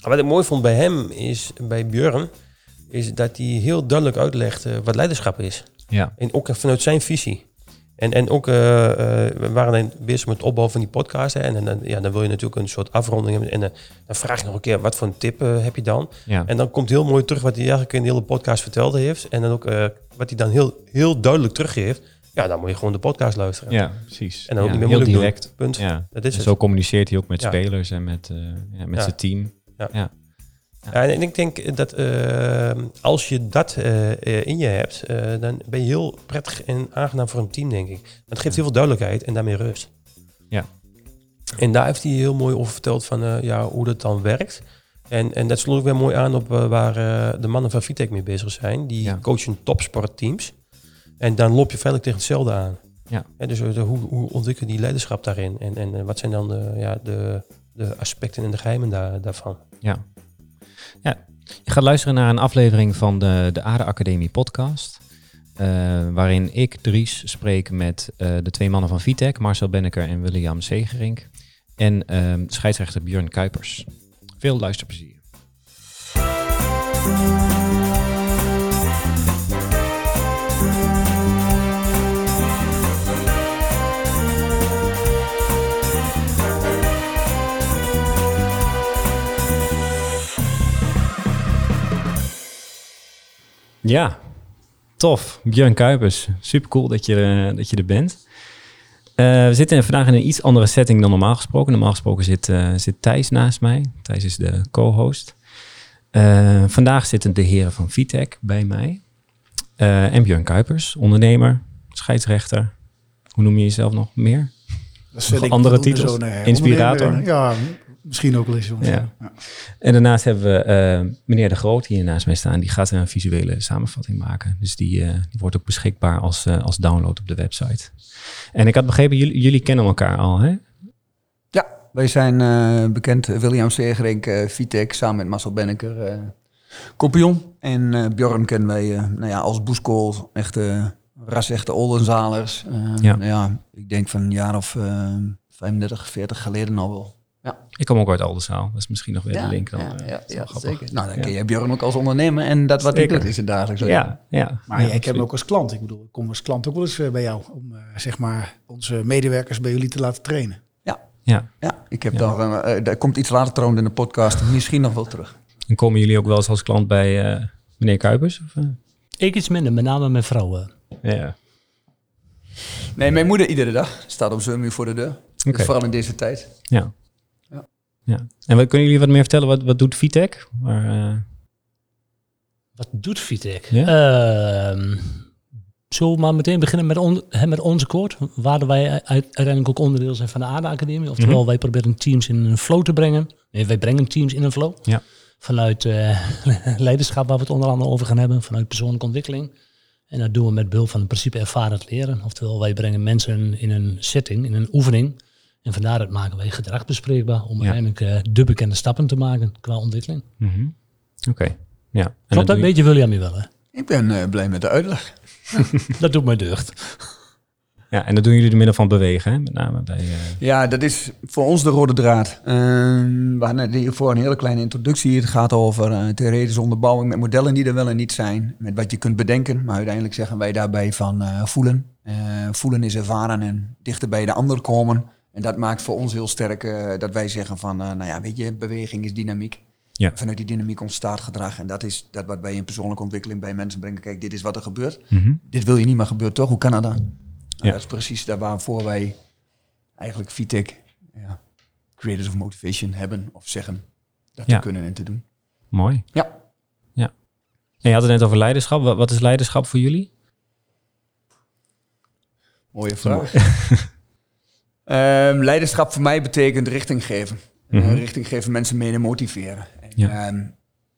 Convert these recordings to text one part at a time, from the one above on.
wat ik mooi vond bij hem is, bij Björn, is dat hij heel duidelijk uitlegt eh, wat leiderschap is. Ja. En ook vanuit zijn visie. En, en ook, eh, eh, we waren bezig met het opbouwen van die podcast. Hè, en, dan- ja, dan wil je natuurlijk een soort afronding hebben. En dan, dan vraag je nog een keer, wat voor een tip heb je dan? Ja. En dan komt heel mooi terug wat hij eigenlijk in de hele podcast verteld heeft. En dan ook wat hij dan heel, heel duidelijk teruggeeft. Ja, dan moet je gewoon de podcast luisteren. ja, precies. En dan ook ja, niet meer moeilijk direct. doen. Punt. Ja. Dat is En het. zo communiceert hij ook met spelers en met, ja, met Ja. zijn team. Ja, en ik denk dat eh, als je dat eh, in je hebt, eh, dan ben je heel prettig en aangenaam voor een team, denk ik. Want het geeft heel veel duidelijkheid en daarmee rust. Ja. En daar heeft hij heel mooi over verteld van ja, hoe dat dan werkt. En, en dat sloeg ook weer mooi aan op waar de mannen van Vitec mee bezig zijn. Die Ja. coachen topsportteams. En dan loop je feitelijk tegen hetzelfde aan. Ja. En dus hoe, hoe ontwikkel je die leiderschap daarin? En, en wat zijn dan de, ja, de, de aspecten en de geheimen daar, daarvan? Ja. ja. Je gaat luisteren naar een aflevering van de, de Aarde Academie podcast. eh, waarin ik, Dries, spreek met eh, de twee mannen van Vitec, Marcel Benneker en William Segerink. En ehm, scheidsrechter Björn Kuipers. Veel luisterplezier. Ja, tof. Björn Kuipers. Super cool dat je, eh, dat je er bent. Eh, we zitten vandaag in een iets andere setting dan normaal gesproken. Normaal gesproken zit, eh, zit Thijs naast mij. Thijs is de co-host. Vandaag zitten de heren van Vitec bij mij. En Björn Kuipers, ondernemer, scheidsrechter. Hoe noem je jezelf nog meer? Dat ik andere titels? Inspirator? Ja, misschien ook wel eens. Ja. ja. En daarnaast hebben we eh, meneer De Groot hier naast mij staan. Die gaat een visuele samenvatting maken. Dus die, eh, die wordt ook beschikbaar als, eh, als download op de website. En ik had begrepen, jullie, jullie kennen elkaar al, hè? Ja, wij zijn eh, bekend. William Segerink, eh Vitek, samen met Marcel Benneker, eh kampioen. En eh Bjorn kennen wij eh, nou ja, als boeskool, echte ras-echte Oldenzalers. Eh, Ja. nou ja, ik denk van een jaar of eh 35, 40 geleden al wel. Ik kom ook uit Aldenzaal. Dat is misschien nog weer ja, de link dan. ja, eh, ja, ja, zeker. Nou, dan Ja. ken je Bjorn ook als ondernemer en dat wat doet is het dagelijks. leven. Ja, ja. Maar ja, kent me absoluut. ook als klant. Ik bedoel, ik kom als klant ook wel eens eh, bij jou om eh, zeg maar onze medewerkers bij jullie te laten trainen. Ja. Ja, ik heb Ja. daar, daar komt iets later trouwens in de podcast, misschien nog wel terug. En komen jullie ook wel eens als klant bij eh, meneer Kuipers? Of, eh? Ik iets minder, met name mijn vrouw. eh. Ja. Nee, mijn moeder iedere dag staat om 7 uur voor de deur. Dus vooral in deze tijd. Ja. Ja. En wat, kunnen jullie wat meer vertellen? Wat, wat doet Vitec? Waar, eh, Wat doet Vitec? Ja? Ehm, zullen we maar meteen beginnen met, on, met onze koord? Waar wij uit- uiteindelijk ook onderdeel zijn van de Aarde Academie. Oftewel, Mhm. wij proberen teams in een flow te brengen. Nee, wij brengen teams in een flow. Ja. Vanuit eh, leiderschap, waar we het onder andere over gaan hebben. Vanuit persoonlijke ontwikkeling. En dat doen we met behulp van het principe ervarend leren. Oftewel, wij brengen mensen in een setting, in een oefening. En van daaruit maken wij gedrag bespreekbaar. Om Ja. uiteindelijk eh, de bekende stappen te maken qua ontwikkeling. mhm. Oké. Ja. En Klopt dat? doe je- Weet je William je wel, hè? Ik ben eh, blij met de uitleg. Dat doet mij deugd. Ja, en dat doen jullie door middel van bewegen, hè? met name bij... eh, Ja, dat is voor ons de rode draad. Eh, we hadden hiervoor een hele kleine introductie. Het gaat over eh, theoretische onderbouwing met modellen die er wel en niet zijn. Met wat je kunt bedenken. Maar uiteindelijk zeggen wij daarbij van eh, voelen. Eh, voelen is ervaren en dichter bij de ander komen. En dat maakt voor ons heel sterk eh, dat wij zeggen van, eh, nou ja, weet je, beweging is dynamiek. Ja. Vanuit die dynamiek ontstaat gedrag. En dat is dat wat wij in persoonlijke ontwikkeling bij mensen brengen. Kijk, dit is wat er gebeurt. mhm. Dit wil je niet, maar gebeurt toch? Hoe kan dat dan? Nou, Ja. Dat is precies daar waarvoor wij eigenlijk VTech, ja, Creators of Motivation, hebben of zeggen dat Ja. te kunnen en te doen. Mooi. Ja. ja. En je had het net over leiderschap. Wat, wat is leiderschap voor jullie? Mooie vraag. Ehm, leiderschap voor mij betekent richting geven. Eh, Mhm. richting geven, mensen mee en motiveren. En, Ja. ja.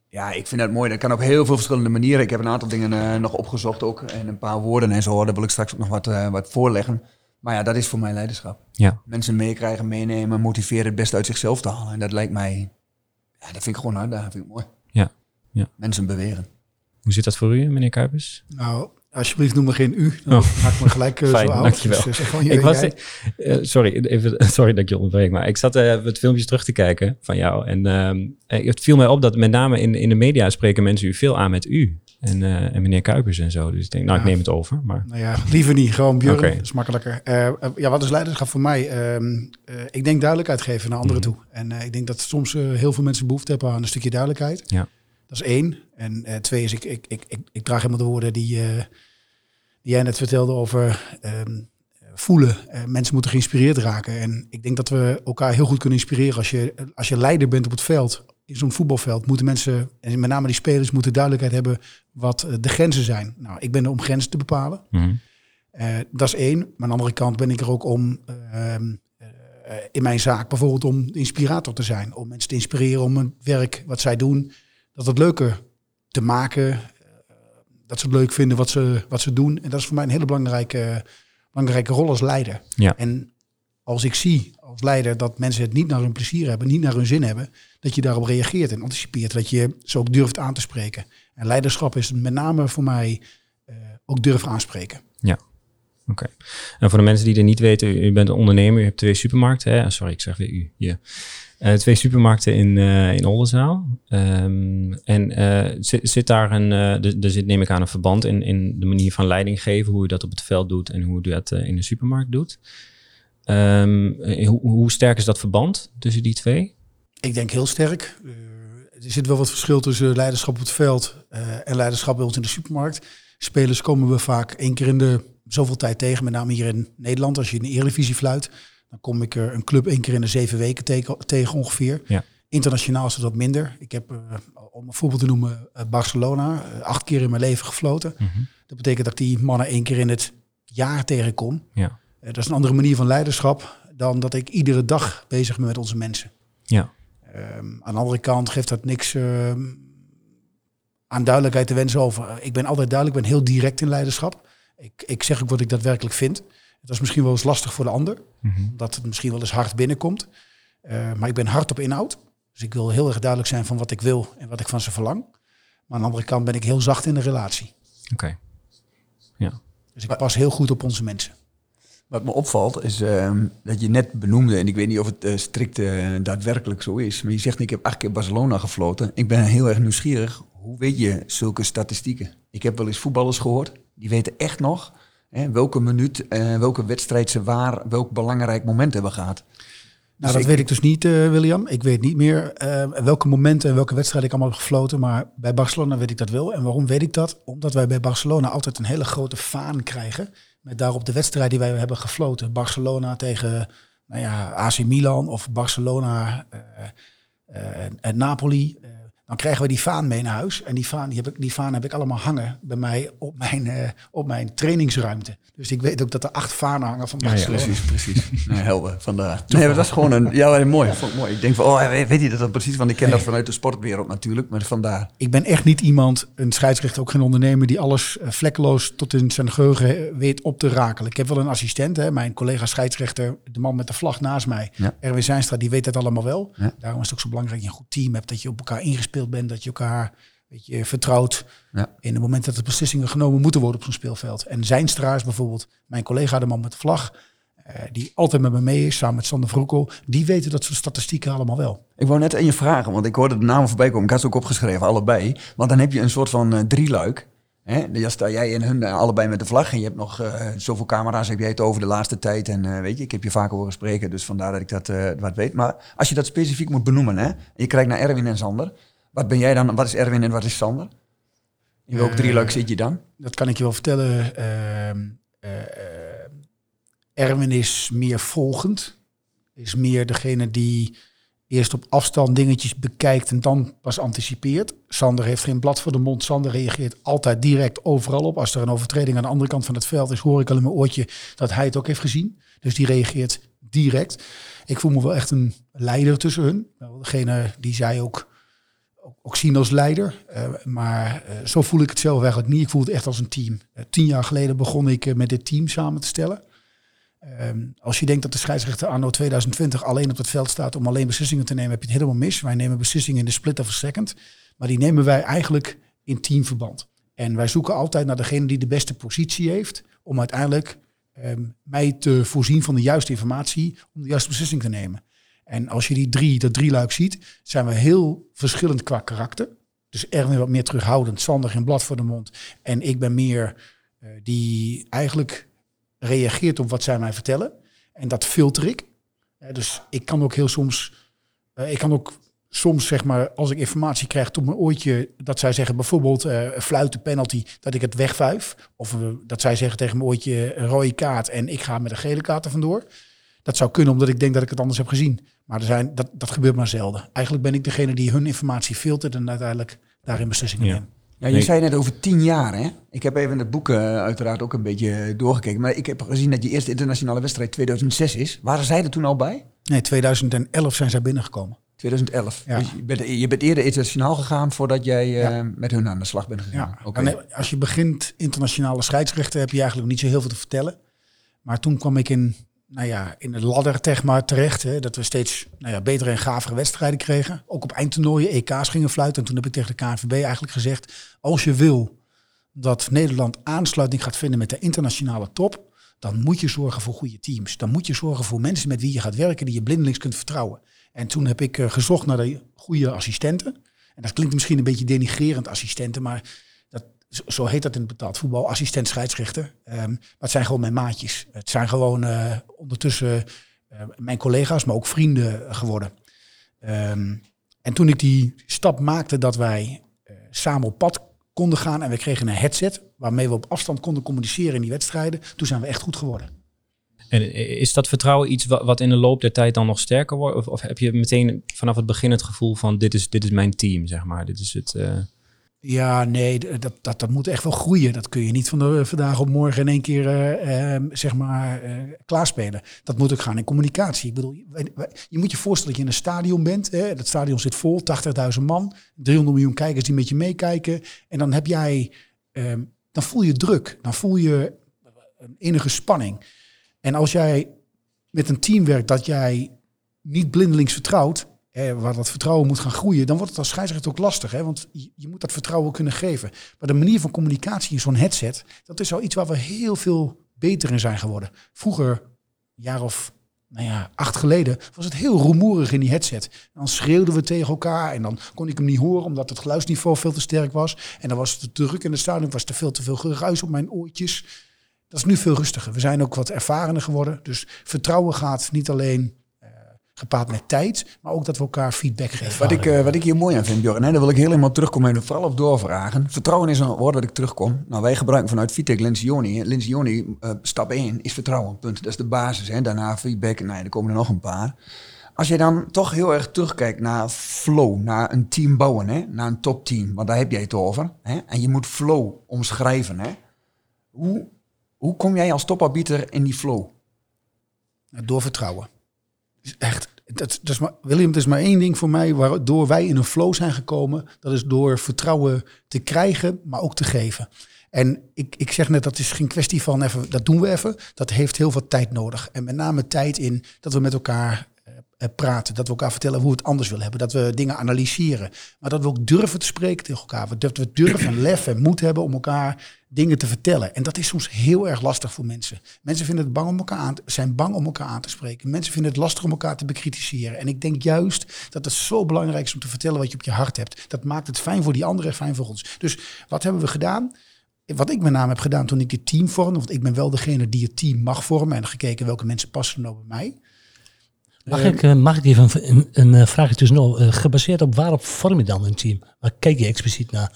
ja, ik vind dat mooi. Dat kan op heel veel verschillende manieren. Ik heb een aantal dingen eh, nog opgezocht ook. En een paar woorden en zo. Daar wil ik straks ook nog wat, eh, wat voorleggen. Maar ja, dat is voor mij leiderschap. Ja. Mensen meekrijgen, meenemen, motiveren het beste uit zichzelf te halen. En dat lijkt mij, ja, dat vind ik gewoon uitdaging. vind ik mooi. Ja. Ja. Mensen bewegen. Hoe zit dat voor u, meneer Kuipers? Nou, Alsjeblieft, noem me geen u. Dan Oh. maak ik me gelijk eh, Fijn, zo oud. dankjewel. Dus, Ik was, eh, sorry, even, sorry dat ik je onderbreek, maar ik zat eh wat filmpjes terug te kijken van jou. En ehm, eh, het viel mij op dat met name in, in de media spreken mensen u veel aan met u. En, en meneer Kuipers en zo. Dus ik denk, nou, ik neem het over. Maar Nou ja, liever niet. Gewoon Björn. Dat is makkelijker. Ja, wat is leiderschap voor mij? Ehm, eh, ik denk duidelijkheid geven naar anderen Mhm. toe. En ik denk dat soms heel veel mensen behoefte hebben aan een stukje duidelijkheid. Ja. Dat is één. En eh, twee is, ik, ik, ik, ik, ik draag helemaal de woorden die, eh, die jij net vertelde over ehm, voelen. Eh, mensen moeten geïnspireerd raken. En ik denk dat we elkaar heel goed kunnen inspireren. Als je, als je leider bent op het veld, in zo'n voetbalveld, moeten mensen, en met name die spelers, moeten duidelijkheid hebben wat de grenzen zijn. Nou, ik ben er om grenzen te bepalen. mhm. Dat is één. Maar aan de andere kant ben ik er ook om ehm, eh, in mijn zaak bijvoorbeeld om de inspirator te zijn. Om mensen te inspireren om een werk wat zij doen, dat het leuker te maken. eh, dat ze het leuk vinden wat ze, wat ze doen. En dat is voor mij een hele belangrijke, belangrijke rol als leider. Ja. En als ik zie als leider dat mensen het niet naar hun plezier hebben, niet naar hun zin hebben, dat je daarop reageert en anticipeert. Dat je ze ook durft aan te spreken. En leiderschap is met name voor mij eh, ook durven aanspreken. Oké. En voor de mensen die het niet weten, u, bent een ondernemer, u hebt twee supermarkten. Hè? Sorry, ik zeg weer u. Je. Eh, twee supermarkten in, eh in Oldenzaal. Ehm, en eh, zit, daar een, er- er zit neem ik aan een verband in, in de manier van leiding geven, hoe u dat op het veld doet en hoe u dat in de supermarkt doet. Ehm, eh, hoe, hoe sterk is dat verband tussen die twee? Ik denk heel sterk. Er zit wel wat verschil tussen leiderschap op het veld en leiderschap bij ons in de supermarkt. Spelers komen we vaak één keer in de zoveel tijd tegen, met name hier in Nederland. Als je in de Eredivisie fluit, dan kom ik er een club één keer in de zeven weken tegen, tegen ongeveer. Ja. Internationaal is het wat minder. Ik heb, eh, om een voorbeeld te noemen, eh, Barcelona, eh, acht keer in mijn leven gefloten. Mhm. Dat betekent dat ik die mannen één keer in het jaar tegenkom. Ja. Dat is een andere manier van leiderschap dan dat ik iedere dag bezig ben met onze mensen. Ja. Ehm, aan de andere kant geeft dat niks ehm, aan duidelijkheid te wensen over. Ik ben altijd duidelijk, ik ben heel direct in leiderschap. Ik, ik zeg ook wat ik daadwerkelijk vind. Dat is misschien wel eens lastig voor de ander, Mhm. omdat het misschien wel eens hard binnenkomt. Eh, maar ik ben hard op inhoud. Dus ik wil heel erg duidelijk zijn van wat ik wil en wat ik van ze verlang. Maar aan de andere kant ben ik heel zacht in de relatie. Oké. Dus ik pas heel goed op onze mensen. Wat me opvalt is ehm, dat je net benoemde, en ik weet niet of het eh, strikt eh, daadwerkelijk zo is, maar je zegt ik heb acht keer Barcelona gefloten. Ik ben heel erg nieuwsgierig. Hoe weet je zulke statistieken? Ik heb wel eens voetballers gehoord, die weten echt nog hè, welke minuut, eh, welke wedstrijd ze waar, welk belangrijk moment hebben gehad. Nou, Dus dat ik- weet ik dus niet, eh, William. Ik weet niet meer eh, welke momenten en welke wedstrijden ik allemaal heb gefloten. Maar bij Barcelona weet ik dat wel. En waarom weet ik dat? Omdat wij bij Barcelona altijd een hele grote vaan krijgen. Met daarop de wedstrijd die wij hebben gefloten. Barcelona tegen nou ja, AC Milan of Barcelona en Napoli. Dan krijgen we die vaan mee naar huis. En die vaan, die heb ik, die vaan heb ik allemaal hangen bij mij op mijn, eh, op mijn trainingsruimte. Dus ik weet ook dat er acht vanen hangen van Ja, ja. Precies, precies. Nee, helder. Vandaar. Nee, maar dat is gewoon een... Ja, mooi. Vond ik mooi. Ik denk van, oh, weet je dat dan precies? Want ik ken dat vanuit de sportwereld natuurlijk, maar vandaar. ik ben echt niet iemand, een scheidsrechter, ook geen ondernemer, die alles eh, vlekkeloos tot in zijn geheugen eh, weet op te rakelen. Ik heb wel een assistent, hè, mijn collega scheidsrechter, de man met de vlag naast mij, Ja. Erwin Zijnstra, die weet dat allemaal wel. Ja. Daarom is het ook zo belangrijk dat je een goed team hebt, dat je op elkaar ingespeeld bent, dat je elkaar weet je, vertrouwt Ja. in het moment dat er beslissingen genomen moeten worden op zo'n speelveld. En Zijnstra is bijvoorbeeld mijn collega, de man met de vlag, eh, die altijd met me mee is, samen met Sander Vroekel, die weten dat soort statistieken allemaal wel. Ik wou net aan je vragen, want ik hoorde de namen voorbij komen. Ik had ze ook opgeschreven, allebei. Want dan heb je een soort van eh, drieluik. Hè? Dan sta jij en hun eh, allebei met de vlag. En je hebt nog zoveel camera's, heb jij het over de laatste tijd. En weet je, ik heb je vaker horen spreken, dus vandaar dat ik dat wat weet. Maar als je dat specifiek moet benoemen, hè? je kijkt naar Erwin en Sander. Wat ben jij dan? Wat is Erwin en wat is Sander? In welk Eh, drieluik zit je dan? Dat kan ik je wel vertellen. Ehm, eh, eh, Erwin is meer volgend. Is meer degene die eerst op afstand dingetjes bekijkt en dan pas anticipeert. Sander heeft geen blad voor de mond. Sander reageert altijd direct overal op. Als er een overtreding aan de andere kant van het veld is, hoor ik al in mijn oortje dat hij het ook heeft gezien. Dus die reageert direct. Ik voel me wel echt een leider tussen hun. Degene die zij ook, ook, zien als leider. Eh, maar eh, zo voel ik het zelf eigenlijk niet. Ik voel het echt als een team. Eh, tien jaar geleden begon ik met dit team samen te stellen. Ehm, als je denkt dat de scheidsrechter anno 2020 alleen op het veld staat om alleen beslissingen te nemen, heb je het helemaal mis. Wij nemen beslissingen in de split of a second. Maar die nemen wij eigenlijk in teamverband. En wij zoeken altijd naar degene die de beste positie heeft om uiteindelijk ehm, mij te voorzien van de juiste informatie om de juiste beslissing te nemen. En als je die drie, dat drieluik ziet, zijn we heel verschillend qua karakter. Dus Erwin wat meer terughoudend, Sander geen blad voor de mond. En ik ben meer eh, die eigenlijk reageert op wat zij mij vertellen. En dat filter ik. Eh, dus ik kan ook heel soms, eh, ik kan ook soms zeg maar, als ik informatie krijg tot mijn oortje, dat zij zeggen bijvoorbeeld uh, fluiten penalty, dat ik het wegvuif. Of dat zij zeggen tegen mijn oortje rode kaart en ik ga met een gele kaart er vandoor. Dat zou kunnen omdat ik denk dat ik het anders heb gezien. Maar er zijn, dat, dat gebeurt maar zelden. Eigenlijk ben ik degene die hun informatie filtert en uiteindelijk daarin beslissingen Ja. neemt. Ja, je zei net over tien jaar, hè? Ik heb even in het boek eh, uiteraard ook een beetje doorgekeken. Maar ik heb gezien dat je eerste internationale wedstrijd 2006 is. Waren zij er toen al bij? Nee, 2011 zijn zij binnengekomen. 2011. Ja. Dus je, bent, je bent eerder internationaal gegaan voordat jij eh, Ja. met hun aan de slag bent gegaan. Ja, en, eh, als je begint internationale scheidsrechten heb je eigenlijk niet zo heel veel te vertellen. Maar toen kwam ik in, nou ja, in de ladder zeg maar, terecht. Hè, dat we steeds nou ja, betere en gavere wedstrijden kregen. Ook op eindtoernooien, EK's gingen fluiten. En toen heb ik tegen de KNVB eigenlijk gezegd... als je wil dat Nederland aansluiting gaat vinden met de internationale top... dan moet je zorgen voor goede teams. Dan moet je zorgen voor mensen met wie je gaat werken... die je blindelings kunt vertrouwen. En toen heb ik eh, gezocht naar de goede assistenten. En dat klinkt misschien een beetje denigrerend, assistenten, maar zo- heet dat in het betaald voetbal, assistent scheidsrechter. Ehm, maar het zijn gewoon mijn maatjes. Het zijn gewoon eh, ondertussen eh, mijn collega's, maar ook vrienden geworden. Ehm, en toen ik die stap maakte dat wij eh, samen op pad konden gaan en we kregen een headset waarmee we op afstand konden communiceren in die wedstrijden, toen zijn we echt goed geworden. En is dat vertrouwen iets wa- wat in de loop der tijd dan nog sterker wordt? Of, of heb je meteen vanaf het begin het gevoel van dit is, dit is mijn team, zeg maar. Dit is het. Eh, Ja, nee, dat, dat, dat moet echt wel groeien. Dat kun je niet van de, vandaag op morgen in één keer eh, ehm, zeg maar, eh, klaarspelen. Dat moet ook gaan in communicatie. Ik bedoel, je moet je voorstellen dat je in een stadion bent. Hè, dat stadion zit vol, 80.000 man, 300 miljoen kijkers die met je meekijken. En dan heb jij, ehm, dan voel je druk, dan voel je een enige spanning. En als jij met een team werkt dat jij niet blindelings vertrouwt, waar dat vertrouwen moet gaan groeien, dan wordt het als scheidsrechter ook lastig. Hè? Want je, moet dat vertrouwen kunnen geven. Maar de manier van communicatie in zo'n headset, dat is al iets waar we heel veel beter in zijn geworden. Vroeger, een jaar of nou ja, acht geleden, was het heel rumoerig in die headset. Dan schreeuwden we tegen elkaar en dan kon ik hem niet horen omdat het geluidsniveau veel te sterk was. En dan was te druk in het stadion, was er veel te veel geruis op mijn oortjes. Dat is nu veel rustiger. We zijn ook wat ervarener geworden. Dus vertrouwen gaat niet alleen gepaard met tijd, maar ook dat we elkaar feedback geven. Wat ik, eh, wat ik hier mooi aan vind, Björn, hè, daar wil ik heel helemaal terugkomen en vooral op doorvragen. Vertrouwen is een woord wat ik terugkom. Nou, wij gebruiken vanuit Vitec Lencioni. Lencioni, eh stap 1 is vertrouwen, punt. Dat is de basis. Hè. Daarna feedback, nou ja, er komen er nog een paar. Als je dan toch heel erg terugkijkt naar flow, naar een team bouwen, hè, naar een topteam, want daar heb jij het over. Hè, en je moet flow omschrijven. Hè. Hoe, hoe kom jij als toparbiter in die flow? Door vertrouwen. Dus echt, dat, dat is maar, William, het is maar één ding voor mij waardoor wij in een flow zijn gekomen. Dat is door vertrouwen te krijgen, maar ook te geven. En ik, ik zeg net, dat is geen kwestie van even, dat doen we even. Dat heeft heel veel tijd nodig. En met name tijd in dat we met elkaar praten. Dat we elkaar vertellen hoe we het anders willen hebben. Dat we dingen analyseren. Maar dat we ook durven te spreken tegen elkaar. Dat we durven en lef en moed hebben om elkaar dingen te vertellen. En dat is soms heel erg lastig voor mensen. Mensen vinden het bang om elkaar aan zijn bang om elkaar aan te spreken. Mensen vinden het lastig om elkaar te bekritiseren. En ik denk juist dat het zo belangrijk is om te vertellen wat je op je hart hebt. Dat maakt het fijn voor die anderen en fijn voor ons. Dus wat hebben we gedaan? Wat ik met name heb gedaan toen ik dit team vormde, want ik ben wel degene die het team mag vormen en gekeken welke mensen passen nou bij mij. Mag, Eh, ik, eh, mag ik even een, een, vraagje tussendoor? Eh, gebaseerd op waarop vorm je dan een team? Waar kijk je expliciet naar?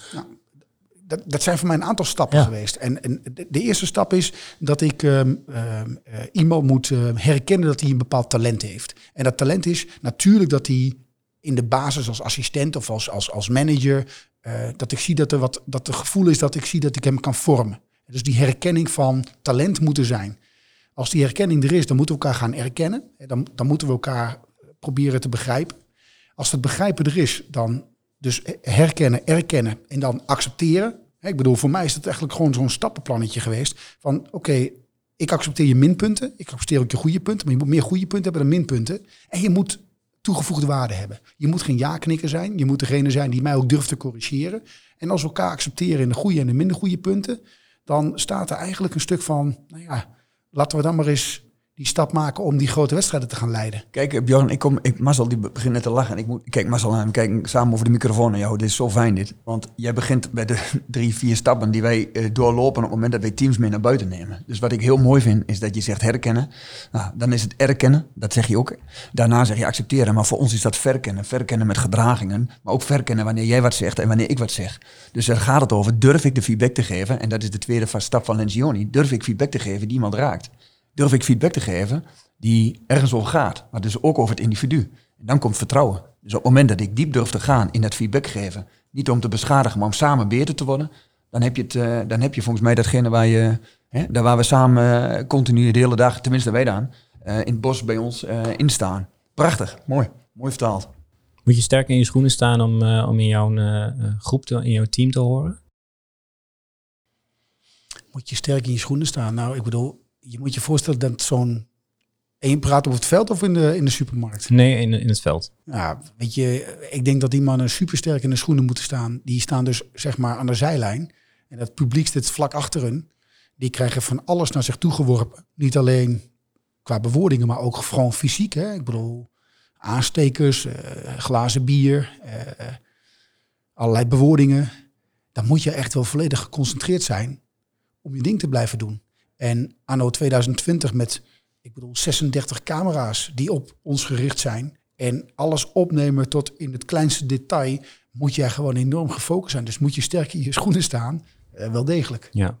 dat, dat zijn voor mij een aantal stappen Ja. geweest. En, en de, de eerste stap is dat ik ehm, ehm, eh, iemand moet herkennen dat hij een bepaald talent heeft. En dat talent is natuurlijk dat hij in de basis als assistent of als, als, als manager, dat ik zie dat er wat, dat het gevoel is dat ik zie dat ik hem kan vormen. Dus die herkenning van talent moet er zijn. Als die herkenning er is, dan moeten we elkaar gaan erkennen. Dan, dan moeten we elkaar proberen te begrijpen. Als het begrijpen er is, dan dus herkennen, erkennen en dan accepteren. Ik bedoel, voor mij is het eigenlijk gewoon zo'n stappenplannetje geweest. Van oké, ik accepteer je minpunten. Ik accepteer ook je goede punten. Maar je moet meer goede punten hebben dan minpunten. En je moet toegevoegde waarde hebben. Je moet geen ja-knikker zijn. Je moet degene zijn die mij ook durft te corrigeren. En als we elkaar accepteren in de goede en de minder goede punten, dan staat er eigenlijk een stuk van, nou ja, laten we dan maar eens die stap maken om die grote wedstrijden te gaan leiden. Kijk, Bjorn, ik kom, ik, Marcel die begint net te lachen. Ik moet, kijk Marcel aan, kijk samen over de microfoon naar jou. Dit is zo fijn dit. Want jij begint bij de drie, vier stappen die wij eh, doorlopen op het moment dat wij teams mee naar buiten nemen. Dus wat ik heel mooi vind, is dat je zegt herkennen. Nou, dan is het erkennen, dat zeg je ook. Daarna zeg je accepteren, maar voor ons is dat verkennen. Verkennen met gedragingen, maar ook verkennen wanneer jij wat zegt en wanneer ik wat zeg. Dus daar gaat het over, durf ik de feedback te geven? En dat is de tweede stap van Lencioni. Durf ik feedback te geven die iemand raakt? Durf ik feedback te geven die ergens over gaat, maar dus ook over het individu. En dan komt vertrouwen. Dus op het moment dat ik diep durf te gaan in dat feedback geven, niet om te beschadigen, maar om samen beter te worden, dan heb je, het, eh, dan heb je volgens mij datgene waar, je, hè, daar waar we samen uh, continu de hele dag, tenminste wij dan, uh, in het bos bij ons in staan. Prachtig, mooi, mooi vertaald. Moet je sterk in je schoenen staan om, om in jouw groep, te, in jouw team te horen? Moet je sterk in je schoenen staan? Nou, ik bedoel, je moet je voorstellen dat zo'n en je praat op het veld of in de, in de supermarkt? Nee, in, in het veld. Ja, weet je, ik denk dat die mannen supersterk in de schoenen moeten staan. Die staan dus zeg maar aan de zijlijn. En dat publiek zit vlak achter hun. Die krijgen van alles naar zich toe geworpen. Niet alleen qua bewoordingen, maar ook gewoon fysiek. Hè? Ik bedoel, aanstekers, uh, glazen bier, uh, allerlei bewoordingen. Dan moet je echt wel volledig geconcentreerd zijn om je ding te blijven doen. En anno 2020 met ik bedoel, 36 camera's die op ons gericht zijn. En alles opnemen tot in het kleinste detail. Moet jij gewoon enorm gefocust zijn. Dus moet je sterk in je schoenen staan. Uh, wel degelijk. Ja,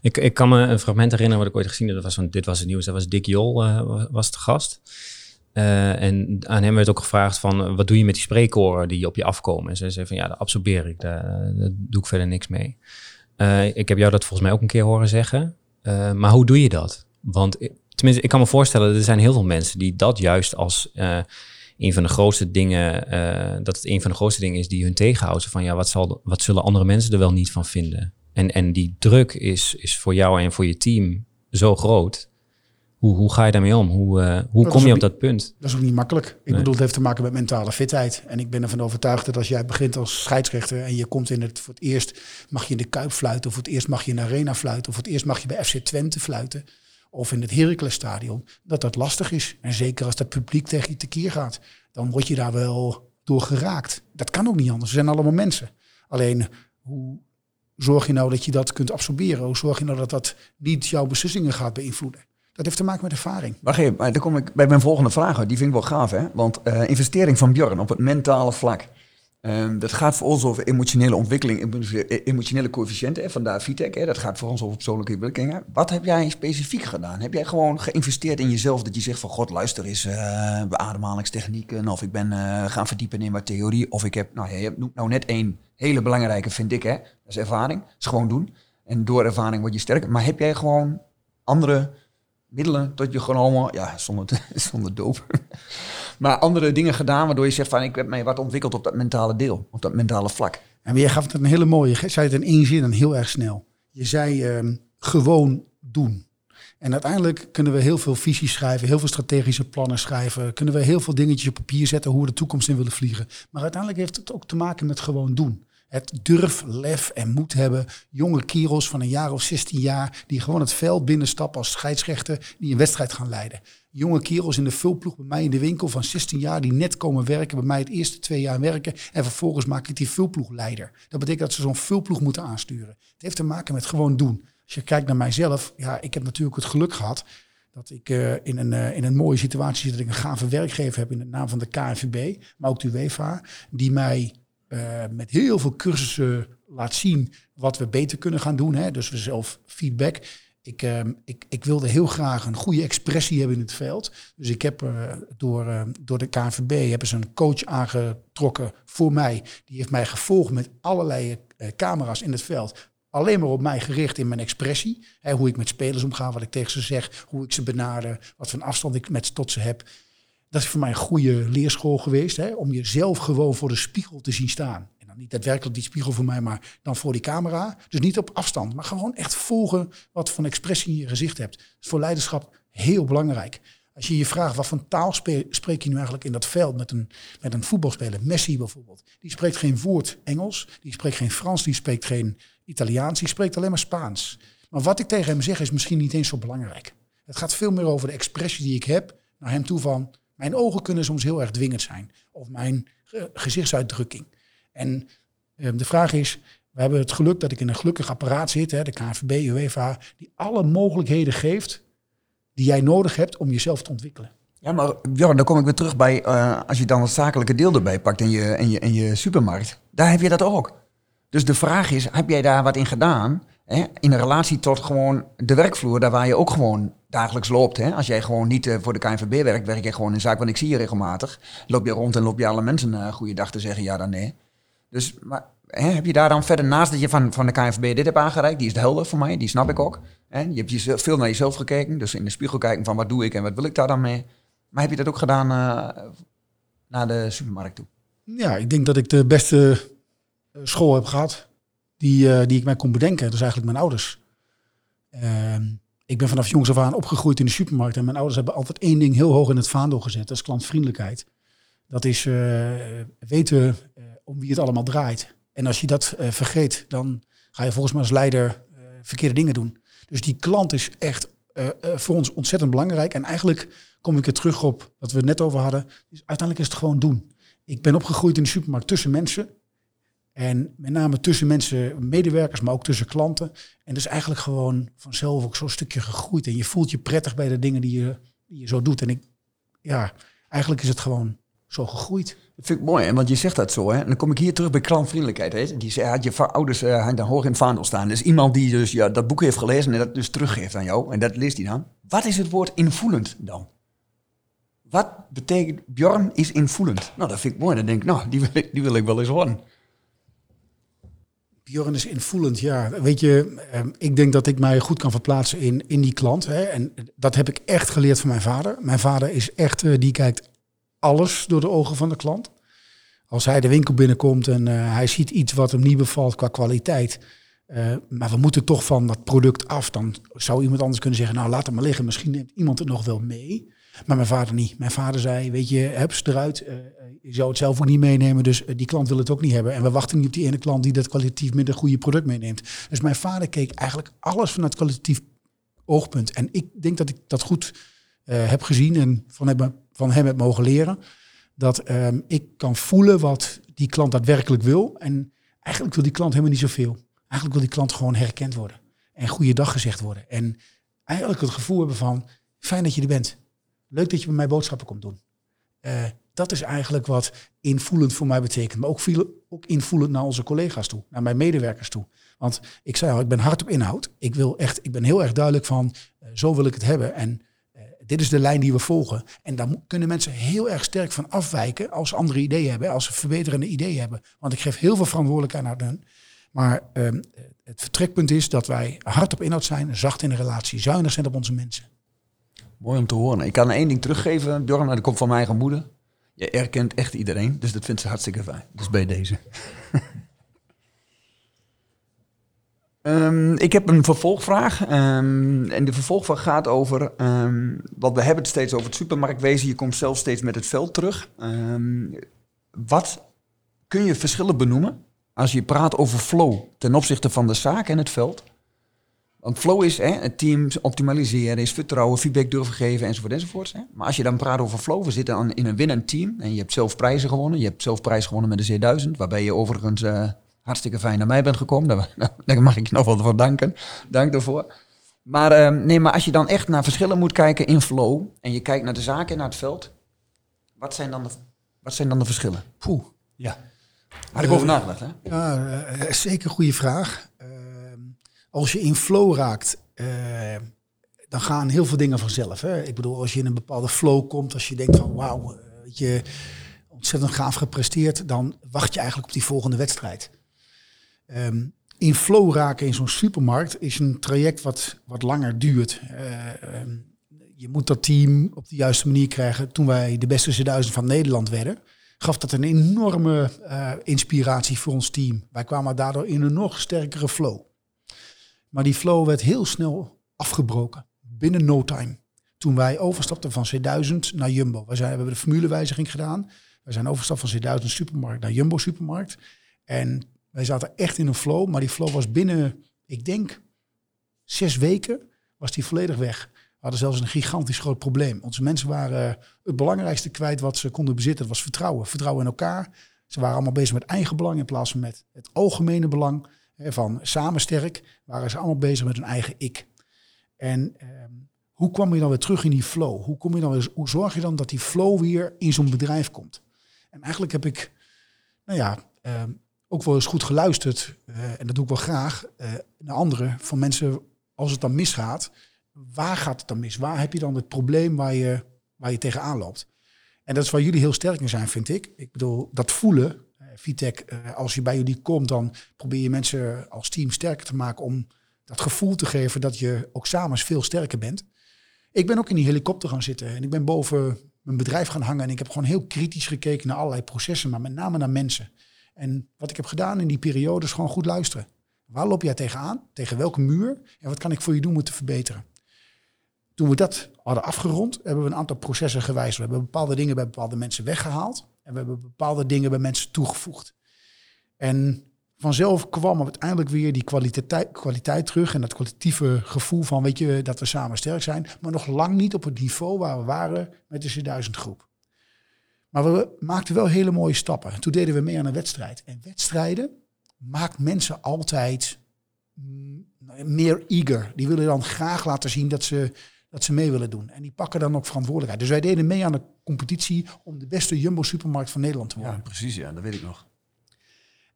ik, ik kan me een fragment herinneren wat ik ooit gezien heb. Dat was van Dit was het nieuws. Dat was Dick Jol, uh, was de gast. Uh, en aan hem werd ook gevraagd van, wat doe je met die spreekkoren die op je afkomen? En ze zei van, ja, dat absorbeer ik. Daar, daar doe ik verder niks mee. ik heb jou dat volgens mij ook een keer horen zeggen. Maar hoe doe je dat? Want tenminste, ik kan me voorstellen, er zijn heel veel mensen die dat juist als uh, een van de grootste dingen, uh, dat het een van de grootste dingen is die hun tegenhouden. Van ja, wat, zal, wat zullen andere mensen er wel niet van vinden? En, en die druk is, is voor jou en voor je team zo groot. Hoe, hoe ga je daarmee om? Hoe, uh, hoe kom je op dat punt? Dat is ook niet makkelijk. Ik nee. bedoel, het heeft te maken met mentale fitheid. En ik ben ervan overtuigd dat als jij begint als scheidsrechter en je komt in het voor het eerst mag je in de Kuip fluiten, of voor het eerst mag je in de Arena fluiten, of voor het eerst mag je bij FC Twente fluiten of in het Heraclesstadion, dat dat lastig is. En zeker als dat publiek tegen je tekeer gaat, dan word je daar wel door geraakt. Dat kan ook niet anders. We zijn allemaal mensen. Alleen, hoe zorg je nou dat je dat kunt absorberen? Hoe zorg je nou dat dat niet jouw beslissingen gaat beïnvloeden? Dat heeft te maken met ervaring. Wacht even, dan kom ik bij mijn volgende vraag. Die vind ik wel gaaf, hè? Want uh, investering van Björn op het mentale vlak. Um, dat gaat voor ons over emotionele ontwikkeling, emotionele coëfficiënten, vandaar VTEC. Hè, dat gaat voor ons over persoonlijke ontwikkeling. Wat heb jij specifiek gedaan? Heb jij gewoon geïnvesteerd in jezelf dat je zegt van god, luister eens, uh, beademhalingstechnieken, of ik ben gaan verdiepen in wat theorie, of ik heb, nou je noemt nou net één hele belangrijke, vind ik, hè, dat is ervaring. Dat gewoon doen. En door ervaring word je sterker. Maar heb jij gewoon andere middelen tot je gewoon ja, zonder, zonder doop, maar andere dingen gedaan waardoor je zegt van ik heb mij wat ontwikkeld op dat mentale deel, op dat mentale vlak. En je gaf het een hele mooie, je zei het in één zin en heel erg snel. Je zei um, gewoon doen. En uiteindelijk kunnen we heel veel visies schrijven, heel veel strategische plannen schrijven, kunnen we heel veel dingetjes op papier zetten hoe we de toekomst in willen vliegen. Maar uiteindelijk heeft het ook te maken met gewoon doen. Het durf, lef en moed hebben. Jonge kerels van een jaar of 16 jaar die gewoon het veld binnenstappen als scheidsrechter die een wedstrijd gaan leiden. Jonge kerels in de vulploeg bij mij in de winkel van 16 jaar die net komen werken, bij mij het eerste twee jaar werken en vervolgens maak ik die vulploegleider. Dat betekent dat ze zo'n vulploeg moeten aansturen. Het heeft te maken met gewoon doen. Als je kijkt naar mijzelf, ja, ik heb natuurlijk het geluk gehad dat ik uh, in, een, uh, in een mooie situatie zit dat ik een gave werkgever heb in de naam van de KNVB, maar ook de UEFA, die mij uh, met heel veel cursussen laat zien wat we beter kunnen gaan doen. Hè? Dus we zelf feedback. Ik, uh, ik, ik, wilde heel graag een goede expressie hebben in het veld. Dus ik heb uh, door, door de KNVB hebben ze een coach aangetrokken voor mij. Die heeft mij gevolgd met allerlei camera's in het veld. Alleen maar op mij gericht in mijn expressie. Hè, hoe ik met spelers omga, wat ik tegen ze zeg, hoe ik ze benader, wat voor afstand ik met tot ze heb. Dat is voor mij een goede leerschool geweest. Hè, om jezelf gewoon voor de spiegel te zien staan. En dan niet daadwerkelijk die spiegel voor mij, maar dan voor die camera. Dus niet op afstand, maar gewoon echt volgen wat voor expressie je in je gezicht hebt. Dat is voor leiderschap heel belangrijk. Als je je vraagt, wat voor taal spreek je nu eigenlijk in dat veld met een, met een voetbalspeler? Messi bijvoorbeeld. Die spreekt geen woord Engels, die spreekt geen Frans, die spreekt geen Italiaans, die spreekt alleen maar Spaans. Maar wat ik tegen hem zeg is misschien niet eens zo belangrijk. Het gaat veel meer over de expressie die ik heb naar hem toe van... mijn ogen kunnen soms heel erg dwingend zijn. Of mijn gezichtsuitdrukking. En eh, de vraag is, we hebben het geluk dat ik in een gelukkig apparaat zit, hè, de KNVB, UEFA, die alle mogelijkheden geeft die jij nodig hebt om jezelf te ontwikkelen. Ja, maar Bjorn, dan kom ik weer terug bij, eh, als je dan het zakelijke deel erbij pakt in je, in, je, in je supermarkt, daar heb je dat ook. Dus de vraag is, heb jij daar wat in gedaan? Hè? In een relatie tot gewoon de werkvloer, daar waar je ook gewoon dagelijks loopt. Hè? Als jij gewoon niet eh, voor de KNVB werkt, werk je gewoon in zaak, want ik zie je regelmatig. Loop je rond en loop je alle mensen uh, goeiedag te zeggen, ja dan nee. Dus, maar hè, heb je daar dan verder, naast dat je van, van de KNVB dit hebt aangereikt, die is helder voor mij, die snap ik ook. Hè? Je hebt je veel naar jezelf gekeken, dus in de spiegel kijken van wat doe ik en wat wil ik daar dan mee. Maar heb je dat ook gedaan uh, naar de supermarkt toe? Ja, ik denk dat ik de beste school heb gehad die, uh, die ik mij kon bedenken. Is eigenlijk mijn ouders. Uh, ik ben vanaf jongs af aan opgegroeid in de supermarkt. En mijn ouders hebben altijd één ding heel hoog in het vaandel gezet. Dat is klantvriendelijkheid. Dat is uh, weten om wie het allemaal draait. En als je dat vergeet, dan ga je volgens mij als leider verkeerde dingen doen. Dus die klant is echt voor ons ontzettend belangrijk. En eigenlijk kom ik er terug op wat we het net over hadden. Dus uiteindelijk is het gewoon doen. Ik ben opgegroeid in de supermarkt tussen mensen. En met name tussen mensen, medewerkers, maar ook tussen klanten. En dus eigenlijk gewoon vanzelf ook zo'n stukje gegroeid. En je voelt je prettig bij de dingen die je, die je zo doet. En ik, ja, eigenlijk is het gewoon zo gegroeid. Dat vind ik mooi, want je zegt dat zo. Hè? En dan kom ik hier terug bij klantvriendelijkheid. Hè? Die zei, had je ouders uh, dan hoog in het vaandel staan. Dus iemand die dus ja, dat boek heeft gelezen en dat dus teruggeeft aan jou. En dat leest hij dan. Wat is het woord invoelend dan? Wat betekent Bjorn is invoelend? Nou, dat vind ik mooi. Dan denk ik, nou, die wil ik, die wil ik wel eens horen. Bjorn is invoelend, ja. Weet je, ik denk dat ik mij goed kan verplaatsen in, in die klant. Hè. En dat heb ik echt geleerd van mijn vader. Mijn vader is echt, uh, die kijkt alles door de ogen van de klant. Als hij de winkel binnenkomt en uh, hij ziet iets wat hem niet bevalt qua kwaliteit. Uh, maar we moeten toch van dat product af. Dan zou iemand anders kunnen zeggen, nou laat het maar liggen. Misschien neemt iemand het nog wel mee. Maar mijn vader niet. Mijn vader zei, weet je, heb ze eruit. Je zou het zelf ook niet meenemen, dus die klant wil het ook niet hebben. En we wachten niet op die ene klant die dat kwalitatief minder goede product meeneemt. Dus mijn vader keek eigenlijk alles vanuit kwalitatief oogpunt. En ik denk dat ik dat goed uh, heb gezien en van van hem heb mogen leren. Dat um, ik kan voelen wat die klant daadwerkelijk wil. En eigenlijk wil die klant helemaal niet zoveel. Eigenlijk wil die klant gewoon herkend worden. En goeiedag gezegd worden. En eigenlijk het gevoel hebben van, fijn dat je er bent. Leuk dat je bij mij boodschappen komt doen. Uh, dat is eigenlijk wat invoelend voor mij betekent. Maar ook, veel, ook invoelend naar onze collega's toe, naar mijn medewerkers toe. Want ik zei al, ik ben hard op inhoud. Ik, wil echt, ik ben heel erg duidelijk van, uh, zo wil ik het hebben. En uh, dit is de lijn die we volgen. En daar kunnen mensen heel erg sterk van afwijken als ze andere ideeën hebben, als ze verbeterende ideeën hebben. Want ik geef heel veel verantwoordelijkheid naar hen. Maar uh, het vertrekpunt is dat wij hard op inhoud zijn, zacht in de relatie, zuinig zijn op onze mensen. Mooi om te horen. Ik kan één ding teruggeven, Bjorn, dat komt van mijn eigen moeder. Je erkent echt iedereen, dus dat vindt ze hartstikke fijn. Dus bij deze. um, ik heb een vervolgvraag. Um, en de vervolgvraag gaat over, um, want we hebben het steeds over het supermarktwezen. Je komt zelf steeds met het veld terug. wat kun je verschillen benoemen als je praat over flow ten opzichte van de zaak en het veld? Want flow is hè, het team optimaliseren, is vertrouwen, feedback durven geven enzovoort enzovoort. Hè. Maar als je dan praat over flow, we zitten dan in een winnend team en je hebt zelf prijzen gewonnen. Je hebt zelf prijs gewonnen met de C1000, waarbij je overigens uh, hartstikke fijn naar mij bent gekomen. Daar, daar mag ik je nog wel voor danken. Dank daarvoor. Maar, uh, nee, maar als je dan echt naar verschillen moet kijken in flow en je kijkt naar de zaken en naar het veld, wat zijn dan de, wat zijn dan de verschillen? Poeh. Ja. Had ik over nagedacht, hè? Ja, uh, zeker een goede vraag als je in flow raakt, uh, dan gaan heel veel dingen vanzelf. Hè? Ik bedoel, als je in een bepaalde flow komt, als je denkt van wauw, weet je, ontzettend gaaf gepresteerd, dan wacht je eigenlijk op die volgende wedstrijd. Um, in flow raken in zo'n supermarkt is een traject wat, wat langer duurt. Uh, um, je moet dat team op de juiste manier krijgen. Toen wij de beste C1000 van Nederland werden, gaf dat een enorme inspiratie voor ons team. Wij kwamen daardoor in een nog sterkere flow. Maar die flow werd heel snel afgebroken. Binnen no time. toen wij overstapten van C1000 naar Jumbo. We, zijn, we hebben de formulewijziging gedaan. We zijn overgestapt van C1000 supermarkt naar Jumbo supermarkt. En wij zaten echt in een flow, maar die flow was binnen, ik denk, zes weken was die volledig weg. We hadden zelfs een gigantisch groot probleem. Onze mensen waren het belangrijkste kwijt wat ze konden bezitten. Dat was vertrouwen. Vertrouwen in elkaar. Ze waren allemaal bezig met eigen belang in plaats van met het algemene belang. Van samen sterk waren ze allemaal bezig met hun eigen ik. En ehm, hoe kwam je dan weer terug in die flow? Hoe, kom je dan weer, hoe zorg je dan dat die flow weer in zo'n bedrijf komt? En eigenlijk heb ik, nou ja, ehm, ook wel eens goed geluisterd. eh, en dat doe ik wel graag eh, naar anderen. Van mensen, als het dan misgaat, waar gaat het dan mis? Waar heb je dan het probleem waar je, waar je tegenaan loopt? En dat is waar jullie heel sterk in zijn, vind ik. Ik bedoel, dat voelen. Eh, Vitec, eh, als je bij jullie komt, dan probeer je mensen als team sterker te maken om dat gevoel te geven dat je ook samen veel sterker bent. Ik ben ook in die helikopter gaan zitten en ik ben boven mijn bedrijf gaan hangen en ik heb gewoon heel kritisch gekeken naar allerlei processen, maar met name naar mensen. En wat ik heb gedaan in die periode is gewoon goed luisteren. Waar loop jij tegenaan? Tegen welke muur? En wat kan ik voor je doen om te verbeteren? Toen we dat hadden afgerond, hebben we een aantal processen gewijzigd. We hebben bepaalde dingen bij bepaalde mensen weggehaald. En we hebben bepaalde dingen bij mensen toegevoegd. En vanzelf kwam uiteindelijk weer die kwaliteit, kwaliteit terug. En dat kwalitatieve gevoel van, weet je, dat we samen sterk zijn. Maar nog lang niet op het niveau waar we waren met de C1000 groep. Maar we maakten wel hele mooie stappen. Toen deden we mee aan een wedstrijd. En wedstrijden maakt mensen altijd mm, meer eager. Die willen dan graag laten zien dat ze, dat ze mee willen doen. En die pakken dan ook verantwoordelijkheid. Dus wij deden mee aan de competitie om de beste Jumbo-supermarkt van Nederland te worden. Ja, precies, ja, dat weet ik nog.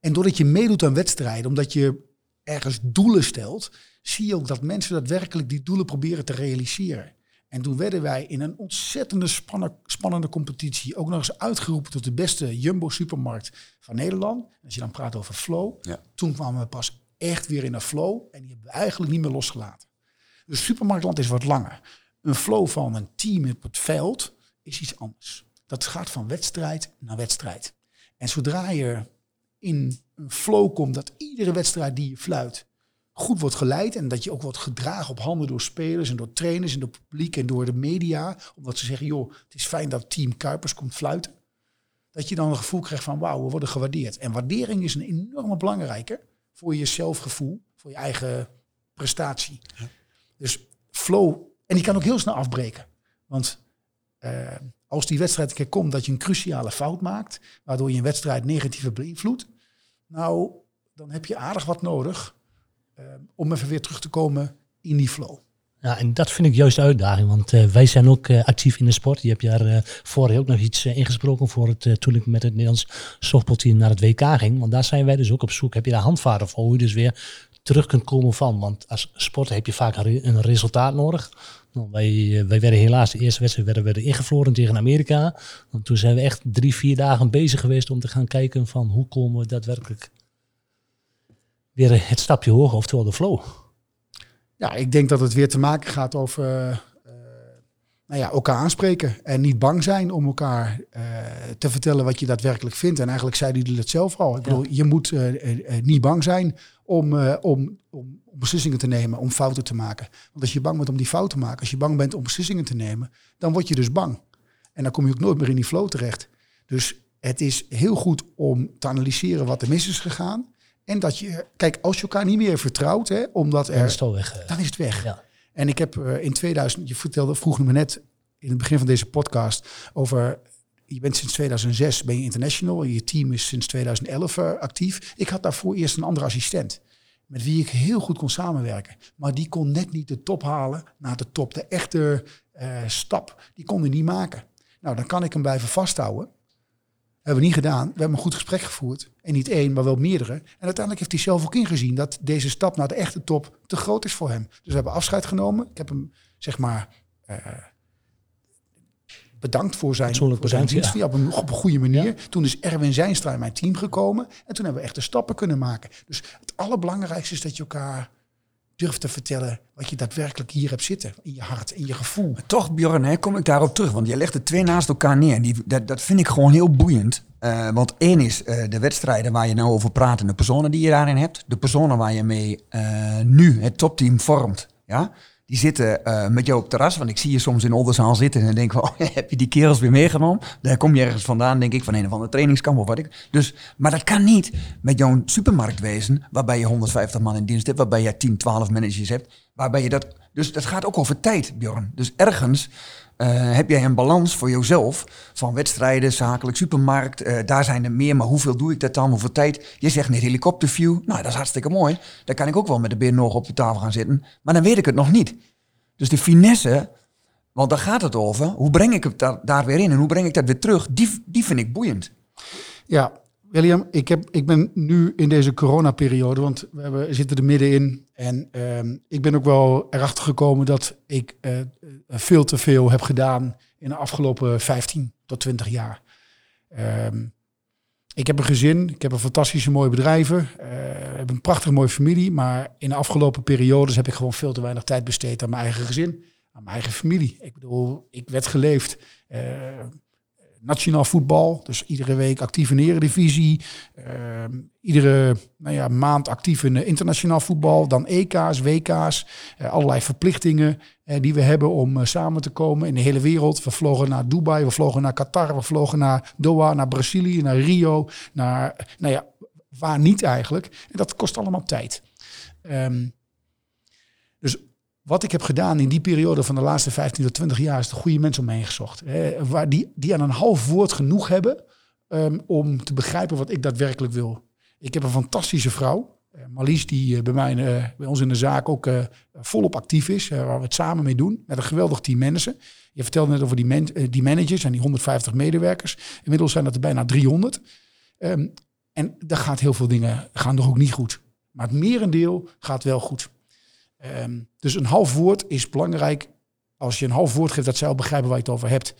En doordat je meedoet aan wedstrijden, omdat je ergens doelen stelt, zie je ook dat mensen daadwerkelijk die doelen proberen te realiseren. En toen werden wij in een ontzettende spannen- spannende competitie ook nog eens uitgeroepen tot de beste Jumbo-supermarkt van Nederland. Als je dan praat over flow, Ja. toen kwamen we pas echt weer in een flow en die hebben we eigenlijk niet meer losgelaten. Dus supermarktland is wat langer. Een flow van een team op het veld is iets anders. Dat gaat van wedstrijd naar wedstrijd. En zodra je in een flow komt dat iedere wedstrijd die je fluit goed wordt geleid en dat je ook wordt gedragen op handen door spelers en door trainers en door publiek en door de media, omdat ze zeggen, joh, het is fijn dat team Kuipers komt fluiten, dat je dan een gevoel krijgt van, wauw, we worden gewaardeerd. En waardering is een enorme belangrijke voor je zelfgevoel, voor je eigen prestatie. Dus flow, en die kan ook heel snel afbreken. Want eh, als die wedstrijd een keer komt dat je een cruciale fout maakt, waardoor je een wedstrijd negatief beïnvloedt, nou, dan heb je aardig wat nodig eh, om even weer terug te komen in die flow. Ja, en dat vind ik juist de uitdaging, want eh, wij zijn ook actief in de sport. Je hebt daar eh vorig ook nog iets ingesproken voor het, toen ik met het Nederlands softbalteam naar het WK ging. Want daar zijn wij dus ook op zoek. Heb je daar handvaten voor hoe je dus weer terug kunt komen van? Want als sporter heb je vaak een, re- een resultaat nodig. Nou, wij, eh, wij werden helaas de eerste wedstrijd werden, werden ingevloren tegen Amerika. Want toen zijn we echt drie, vier dagen bezig geweest om te gaan kijken van hoe komen we daadwerkelijk weer het stapje hoger, oftewel de flow. Ja, ik denk dat het weer te maken gaat over eh, nou ja, elkaar aanspreken en niet bang zijn om elkaar eh, te vertellen wat je daadwerkelijk vindt. En eigenlijk zeiden jullie het zelf al. Ik bedoel, je moet eh, eh, niet bang zijn om, om, om, beslissingen te nemen, om fouten te maken. Want als je bang bent om die fouten te maken, als je bang bent om beslissingen te nemen, dan word je dus bang. En dan kom je ook nooit meer in die flow terecht. Dus het is heel goed om te analyseren wat er mis is gegaan. En dat je, kijk, als je elkaar niet meer vertrouwt, hè, omdat dat er is toch weg. dan is het weg. Ja. En ik heb eh, in 2000, je vertelde, vroeg me net in het begin van deze podcast over, je bent sinds 2006 ben je international, je team is sinds 2011 eh, actief. Ik had daarvoor eerst een andere assistent, met wie ik heel goed kon samenwerken. Maar die kon net niet de top halen naar de top. De echte eh, stap, die kon hij niet maken. Nou, dan kan ik hem blijven vasthouden. Hebben we niet gedaan. We hebben een goed gesprek gevoerd. En niet één, maar wel meerdere. En uiteindelijk heeft hij zelf ook ingezien dat deze stap naar de echte top te groot is voor hem. Dus we hebben afscheid genomen. Ik heb hem, zeg maar, eh, bedankt voor zijn, voor zijn dienst. Ja. Op, een, op een goede manier. Toen is Erwin Zijnstra in mijn team gekomen. En toen hebben we echte stappen kunnen maken. Dus het allerbelangrijkste is dat je elkaar durft te vertellen wat je daadwerkelijk hier hebt zitten. In je hart, in je gevoel. Maar toch, Bjorn, hè, kom ik daarop terug. Want je legt de twee naast elkaar neer. En Die, dat, dat vind ik gewoon heel boeiend. Eh, want één is eh, de wedstrijden waar je nou over praat en de personen die je daarin hebt. De personen waar je mee eh, nu het topteam vormt. Ja? Die zitten eh, met jou op het terras. Want ik zie je soms in Oldenzaal zitten en denk van, oh, heb je die kerels weer meegenomen? Daar kom je ergens vandaan, denk ik, van een of andere trainingskamp of wat ik. Dus, maar dat kan niet met jouw supermarktwezen, waarbij je 150 man in dienst hebt, waarbij je 10, 12 managers hebt, waarbij je dat... Dus dat gaat ook over tijd, Bjorn. Dus ergens uh, heb jij een balans voor jezelf van wedstrijden, zakelijk, supermarkt. Uh, daar zijn er meer, maar hoeveel doe ik dat dan? Hoeveel tijd? Je zegt net helikopterview. Nou, dat is hartstikke mooi. Daar kan ik ook wel met de nog op de tafel gaan zitten. Maar dan weet ik het nog niet. Dus de finesse, want daar gaat het over. Hoe breng ik het daar, daar weer in en hoe breng ik dat weer terug? Die, die vind ik boeiend. Ja, William, ik, heb, ik ben nu in deze coronaperiode, want we zitten er middenin. En uh, ik ben ook wel erachter gekomen dat ik uh, veel te veel heb gedaan in de afgelopen 15 tot 20 jaar. Um, ik heb een gezin, ik heb een fantastische mooie bedrijven, uh, heb een prachtig mooie familie. Maar in de afgelopen periodes heb ik gewoon veel te weinig tijd besteed aan mijn eigen gezin, aan mijn eigen familie. Ik bedoel, ik werd geleefd nationaal voetbal. Dus iedere week actief in de eredivisie. Uh, iedere nou ja, maand actief in internationaal voetbal. Dan EK's, WK's. Uh, allerlei verplichtingen uh, die we hebben om eh, samen te komen in de hele wereld. We vlogen naar Dubai, we vlogen naar Qatar, we vlogen naar Doha, naar Brazilië, naar Rio. Naar, nou ja, waar niet eigenlijk. En dat kost allemaal tijd. Um, dus wat ik heb gedaan in die periode van de laatste 15 tot 20 jaar is de goede mensen om me heen gezocht. Die, die aan een half woord genoeg hebben um, om te begrijpen wat ik daadwerkelijk wil. Ik heb een fantastische vrouw, uh, Marlies, die uh, bij, mij, uh, bij ons in de zaak ook volop actief is, waar we het samen mee doen, met een geweldig team mensen. Je vertelde net over die, die managers en die 150 medewerkers. Inmiddels zijn dat er bijna 300. Um, en daar gaat heel veel dingen gaan er ook niet goed. Maar het merendeel gaat wel goed. Um, dus een half woord is belangrijk. Als je een half woord geeft, dat zij al begrijpen waar je het over hebt.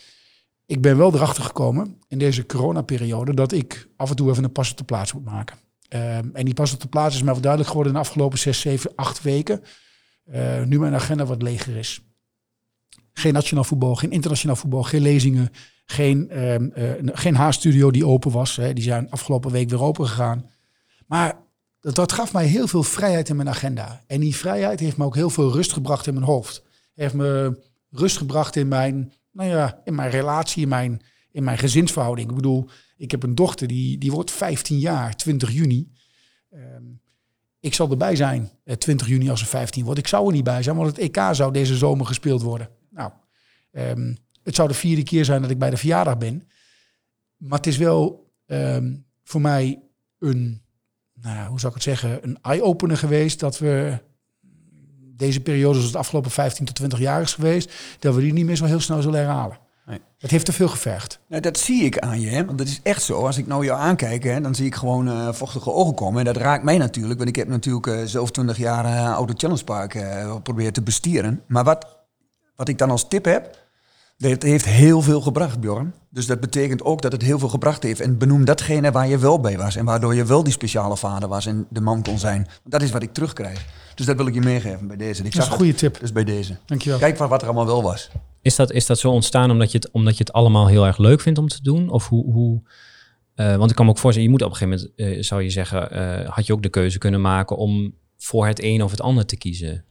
Ik ben wel erachter gekomen in deze coronaperiode dat ik af en toe even een pas op de plaats moet maken. Um, en die pas op de plaats is mij wel duidelijk geworden in de afgelopen 6, 7, 8 weken. Uh, nu mijn agenda wat leger is. Geen nationaal voetbal, geen internationaal voetbal, geen lezingen, geen, um, uh, geen die open was. Hè. Die zijn afgelopen week weer open gegaan. Maar dat, gaf mij heel veel vrijheid in mijn agenda. En die vrijheid heeft me ook heel veel rust gebracht in mijn hoofd. Heeft me rust gebracht in mijn, nou ja, in mijn relatie, in mijn, in mijn gezinsverhouding. Ik bedoel, ik heb een dochter die, die wordt 15 jaar, 20 juni. Um, ik zal erbij zijn, 20 eh, juni als ze 15 wordt. Ik zou er niet bij zijn, want het EK zou deze zomer gespeeld worden. Nou, um, het zou de vierde keer zijn dat ik bij de verjaardag ben. Maar het is wel um, voor mij een nou, hoe zou ik het zeggen, een eye-opener geweest dat we deze periode, zoals het afgelopen 15 tot 20 jaar is geweest, dat we die niet meer zo heel snel zullen herhalen. Nee. Het heeft te veel gevergd. Nou, dat zie ik aan je, hè? want dat is echt zo. Als ik nou jou aankijk, hè, dan zie ik gewoon uh, vochtige ogen komen. En dat raakt mij natuurlijk, want ik heb natuurlijk uh, zelf 20 jaar uh, Auto Challenge Park geprobeerd te bestieren. Maar wat, wat ik dan als tip heb, het heeft heel veel gebracht, Bjorn. Dus dat betekent ook dat het heel veel gebracht heeft. En benoem datgene waar je wel bij was. En waardoor je wel die speciale vader was en de man kon zijn. Dat is wat ik terugkrijg. Dus dat wil ik je meegeven bij deze. Ik dat is een goede tip. Dus bij deze. Dankjewel. Kijk wat, wat er allemaal wel was. Is dat, is dat zo ontstaan omdat je, het, omdat je het allemaal heel erg leuk vindt om te doen? Of hoe... hoe uh, want ik kan me ook voorstellen, je moet op een gegeven moment, uh, zou je zeggen, uh, had je ook de keuze kunnen maken om voor het een of het ander te kiezen?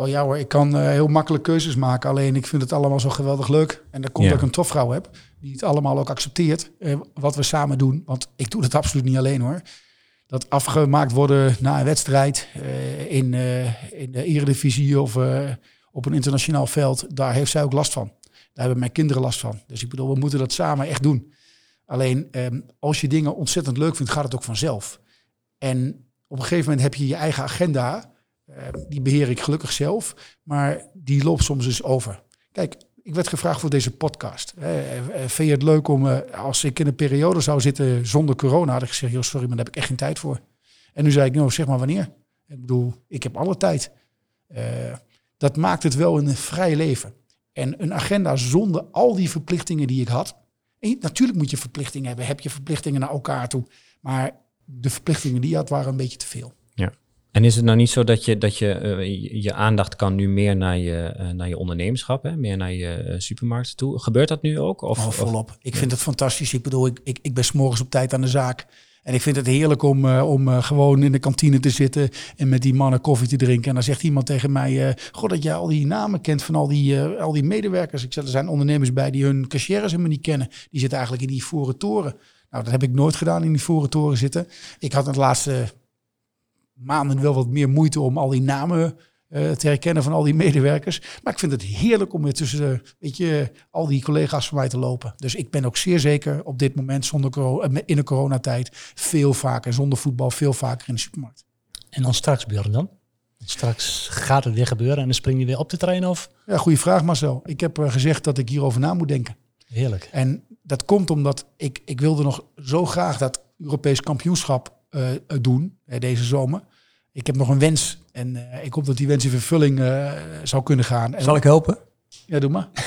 Oh ja hoor, ik kan uh, heel makkelijk keuzes maken. Alleen ik vind het allemaal zo geweldig leuk. En dat komt ja. dat ik een tofvrouw heb. Die het allemaal ook accepteert. Uh, wat we samen doen. Want ik doe het absoluut niet alleen hoor. Dat afgemaakt worden na een wedstrijd. Uh, in, in de Eredivisie of op een internationaal veld. Daar heeft zij ook last van. Daar hebben mijn kinderen last van. Dus ik bedoel, we moeten dat samen echt doen. Alleen um, als je dingen ontzettend leuk vindt, gaat het ook vanzelf. En op een gegeven moment heb je je eigen agenda die beheer ik gelukkig zelf, maar die loopt soms eens over. Kijk, ik werd gevraagd voor deze podcast. Uh, vind je het leuk om, uh, als ik in een periode zou zitten zonder corona, had ik gezegd, joh, sorry, maar daar heb ik echt geen tijd voor. En nu zei ik, nou, zeg maar wanneer. Ik bedoel, ik heb alle tijd. dat maakt het wel een vrij leven. En een agenda zonder al die verplichtingen die ik had. En natuurlijk moet je verplichtingen hebben. Heb je verplichtingen naar elkaar toe. Maar de verplichtingen die je had waren een beetje te veel. En is het nou niet zo dat je, dat je, uh, je aandacht kan nu meer naar je, uh, naar je ondernemerschap, hè? meer naar je uh, supermarkt toe? Gebeurt dat nu ook? Of, oh, volop. Of, ik vind het fantastisch. Ik bedoel, ik, ik, ik ben s'morgens op tijd aan de zaak. En ik vind het heerlijk om, eh, om eh, gewoon in de kantine te zitten en met die mannen koffie te drinken. En dan zegt iemand tegen mij, eh goh, dat jij al die namen kent van al die, eh, al die medewerkers. Ik zeg, er zijn ondernemers bij die hun cashiers helemaal niet kennen. Die zitten eigenlijk in die voren toren. Nou, dat heb ik nooit gedaan, in die voren toren zitten. Ik had het laatste maanden wel wat meer moeite om al die namen eh, te herkennen van al die medewerkers. Maar ik vind het heerlijk om weer tussen weet je, al die collega's van mij te lopen. Dus ik ben ook zeer zeker op dit moment zonder eh, in de coronatijd veel vaker, zonder voetbal, veel vaker in de supermarkt. En dan straks, Björn dan? Straks gaat het weer gebeuren en dan spring je weer op de trein of? Ja, goede vraag Marcel. Ik heb eh, gezegd dat ik hierover na moet denken. Heerlijk. En dat komt omdat ik, ik wilde nog zo graag dat Europees kampioenschap doen deze zomer. Ik heb nog een wens en eh, ik hoop dat die wens in vervulling eh, zou kunnen gaan. En, Zal ik helpen? Ja, doe maar.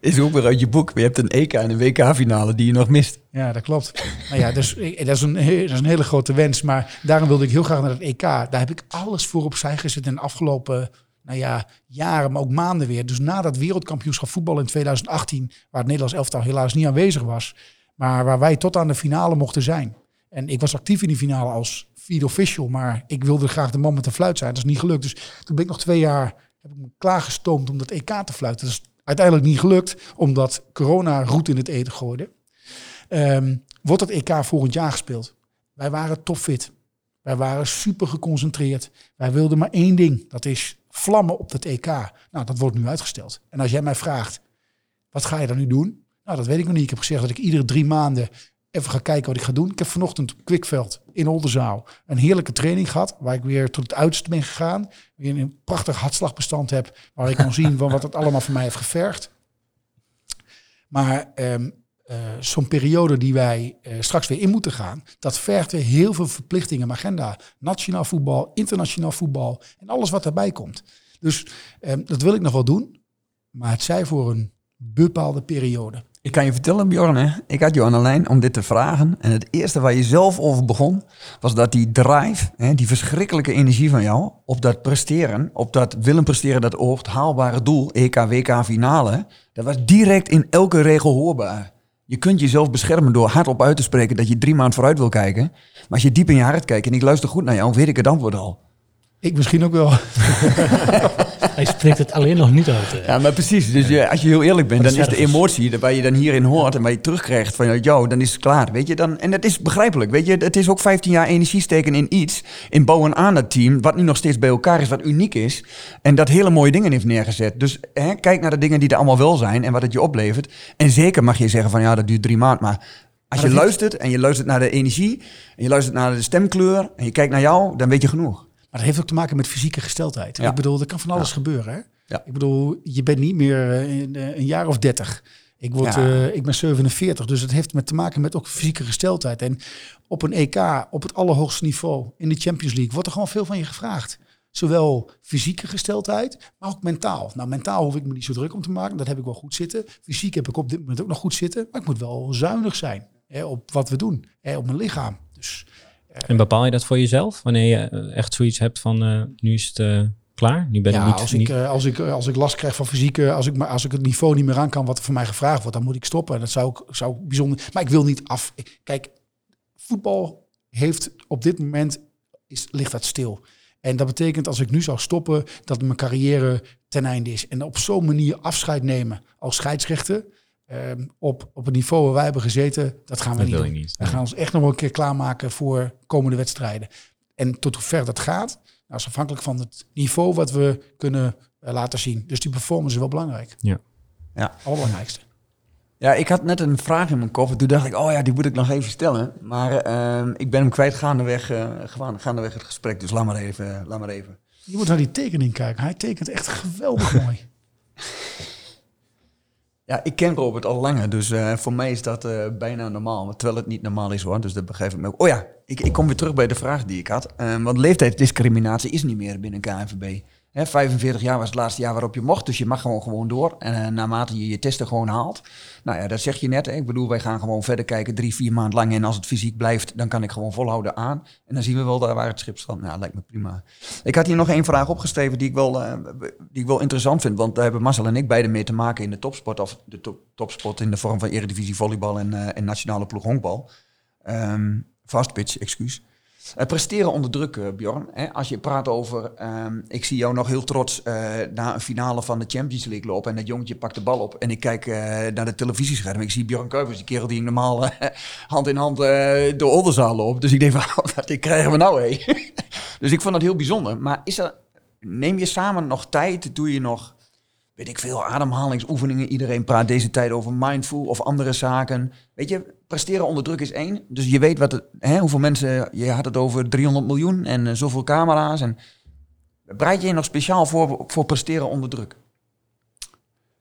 Is ook weer uit je boek. Je hebt een EK en een WK-finale die je nog mist. Ja, dat klopt. nou ja, dus dat is, een, dat is een hele grote wens. Maar daarom wilde ik heel graag naar het EK. Daar heb ik alles voor opzij gezet in de afgelopen nou ja, jaren, maar ook maanden weer. Dus na dat wereldkampioenschap voetbal in 2018, waar het Nederlands elftal helaas niet aanwezig was, maar waar wij tot aan de finale mochten zijn. En ik was actief in die finale als feed official, maar ik wilde graag de man met de fluit zijn. Dat is niet gelukt. Dus toen ben ik nog twee jaar heb ik me klaargestoomd om dat EK te fluiten. Dat is uiteindelijk niet gelukt, omdat corona roet in het eten gooide. Ehm, wordt het EK volgend jaar gespeeld? Wij waren topfit. Wij waren super geconcentreerd. Wij wilden maar één ding. Dat is vlammen op het EK. Nou, dat wordt nu uitgesteld. En als jij mij vraagt, wat ga je dan nu doen? Nou, dat weet ik nog niet. Ik heb gezegd dat ik iedere drie maanden even ga kijken wat ik ga doen. Ik heb vanochtend op Kwikveld in Oldenzaal een heerlijke training gehad. Waar ik weer tot het uiterste ben gegaan. Weer een prachtig hartslagbestand heb. Waar ik kan zien van wat het allemaal voor mij heeft gevergd. Maar ehm, eh, zo'n periode die wij eh, straks weer in moeten gaan, dat vergt weer heel veel verplichtingen in mijn agenda. Nationaal voetbal, internationaal voetbal en alles wat daarbij komt. Dus ehm, dat wil ik nog wel doen, maar het zij voor een bepaalde periode. Ik kan je vertellen, Bjorn, hè? ik had jou aan de lijn om dit te vragen. En het eerste waar je zelf over begon, was dat die drive, hè, die verschrikkelijke energie van jou, op dat presteren, op dat willen presteren, dat oogt haalbare doel, EK, WK finale, dat was direct in elke regel hoorbaar. Je kunt jezelf beschermen door hardop uit te spreken dat je drie maanden vooruit wil kijken. Maar als je diep in je hart kijkt en ik luister goed naar jou, weet ik het antwoord al. Ik misschien ook wel. Hij spreekt het alleen nog niet uit. eh. Ja, maar precies. Dus je, als je heel eerlijk bent, dan is de emotie waar je dan hierin hoort en waar je terugkrijgt van jou, dan is het klaar. Weet je, dan, en dat is begrijpelijk. Weet je, het is ook 15 jaar energie steken in iets, in bouwen aan dat team, wat nu nog steeds bij elkaar is, wat uniek is. En dat hele mooie dingen heeft neergezet. Dus hè, kijk naar de dingen die er allemaal wel zijn en wat het je oplevert. En zeker mag je zeggen van ja, dat duurt drie maanden. Maar als je luistert en je luistert naar de energie, en je luistert naar de stemkleur en je kijkt naar jou, dan weet je genoeg. Maar dat heeft ook te maken met fysieke gesteldheid. Ja. Ik bedoel, er kan van alles gebeuren. Hè? Ja. Ik bedoel, je bent niet meer eh, in, eh, een jaar of dertig. Ik, word, eh, ik ben 47, dus het heeft met te maken met ook fysieke gesteldheid. En op een EK, op het allerhoogste niveau, in de Champions League, wordt er gewoon veel van je gevraagd. Zowel fysieke gesteldheid, maar ook mentaal. Nou, mentaal hoef ik me niet zo druk om te maken. Dat heb ik wel goed zitten. Fysiek heb ik op dit moment ook nog goed zitten. Maar ik moet wel zuinig zijn hè, op wat we doen. Hè, op mijn lichaam. Dus En bepaal je dat voor jezelf? Wanneer je eh, echt zoiets hebt van eh, nu is het eh, klaar? Nu ben ik niet... als, ik, als, ik, als ik last krijg van fysieke, als ik, als ik het niveau niet meer aan kan wat er van mij gevraagd wordt, dan moet ik stoppen. Dat zou ik, zou bijzonder. Maar ik wil niet af. Kijk, voetbal heeft op dit moment is, ligt dat stil. En dat betekent als ik nu zou stoppen, dat mijn carrière ten einde is. En op zo'n manier afscheid nemen als scheidsrechter. Ehm, op, op het niveau waar wij hebben gezeten, dat gaan we Dat niet wil je doen. niet. We gaan ons echt nog wel een keer klaarmaken voor komende wedstrijden. En tot hoe ver dat gaat, nou, is afhankelijk van het niveau wat we kunnen eh, laten zien. Dus die performance is wel belangrijk. Ja. Ja. Allerbelangrijkste. Ja, ik had net een vraag in mijn kop. en Toen dacht ik, oh ja, die moet ik nog even stellen. Maar ehm, ik ben hem kwijt gaandeweg, eh, gewoon gaandeweg het gesprek. Dus laat maar even. Laat maar even. Je moet naar die tekening kijken. Hij tekent echt geweldig mooi. Ja, ik ken Robert al langer, dus eh, voor mij is dat eh, bijna normaal. Terwijl het niet normaal is hoor, dus dat begrijp ik me ook. Oh ja, ik, ik kom weer terug bij de vraag die ik had. Ehm, want leeftijdsdiscriminatie is niet meer binnen KNVB. Hè, 45 jaar was het laatste jaar waarop je mocht, dus je mag gewoon gewoon door. En eh, naarmate je je testen gewoon haalt. Nou ja, dat zeg je net. Hè. Ik bedoel, wij gaan gewoon verder kijken, drie, vier maanden lang. En als het fysiek blijft, dan kan ik gewoon volhouden aan. En dan zien we wel daar waar het schip staat. Nou, lijkt me prima. Ik had hier nog één vraag opgeschreven die ik wel, eh, die ik wel interessant vind. Want daar hebben Marcel en ik beide mee te maken in de topsport. Of de top- topsport in de vorm van eredivisie volleybal en, eh, en nationale ploeg honkbal. Ehm fast pitch, excuus. Eh, presteren onder druk, eh, Bjorn. Hè? Als je praat over, ehm, ik zie jou nog heel trots uh, naar een finale van de Champions League lopen en dat jongetje pakt de bal op en ik kijk naar de televisiescherm. Ik zie Bjorn Kuipers, die kerel die normaal hand in hand door Oldenzaal loopt. Dus ik denk van, wat krijgen we nou, hé? dus ik vond dat heel bijzonder. Maar is er, neem je samen nog tijd? Doe je nog weet ik veel, ademhalingsoefeningen. Iedereen praat deze tijd over mindful of andere zaken. Weet je, presteren onder druk is één. Dus je weet wat het, hè, hoeveel mensen, je had het over 300 miljoen en uh, zoveel camera's. En bereid je je nog speciaal voor, voor presteren onder druk?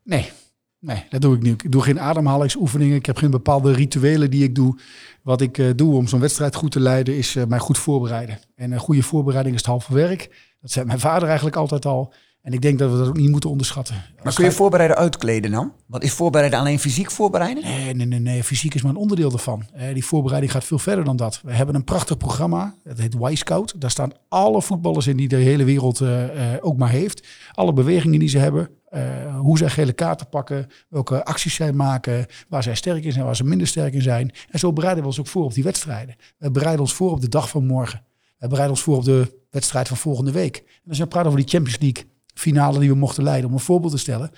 Nee, nee, dat doe ik niet. Ik doe geen ademhalingsoefeningen. Ik heb geen bepaalde rituelen die ik doe. Wat ik uh, doe om zo'n wedstrijd goed te leiden, is uh, mij goed voorbereiden. En een goede voorbereiding is het halve werk. Dat zei mijn vader eigenlijk altijd al. En ik denk dat we dat ook niet moeten onderschatten. Maar kun je voorbereiden uitkleden dan? Wat is voorbereiden alleen fysiek voorbereiden? Nee, nee, nee, nee. fysiek is maar een onderdeel ervan. Eh, die voorbereiding gaat veel verder dan dat. We hebben een prachtig programma, het heet Y-Scout. Daar staan alle voetballers in die de hele wereld uh, uh, ook maar heeft. Alle bewegingen die ze hebben, hoe zij gele kaarten pakken, welke acties zij maken, waar zij sterk in zijn, waar ze minder sterk in zijn. En zo bereiden we ons ook voor op die wedstrijden. We bereiden ons voor op de dag van morgen. We bereiden ons voor op de wedstrijd van volgende week. En als je praat over die Champions League finale die we mochten leiden. Om een voorbeeld te stellen.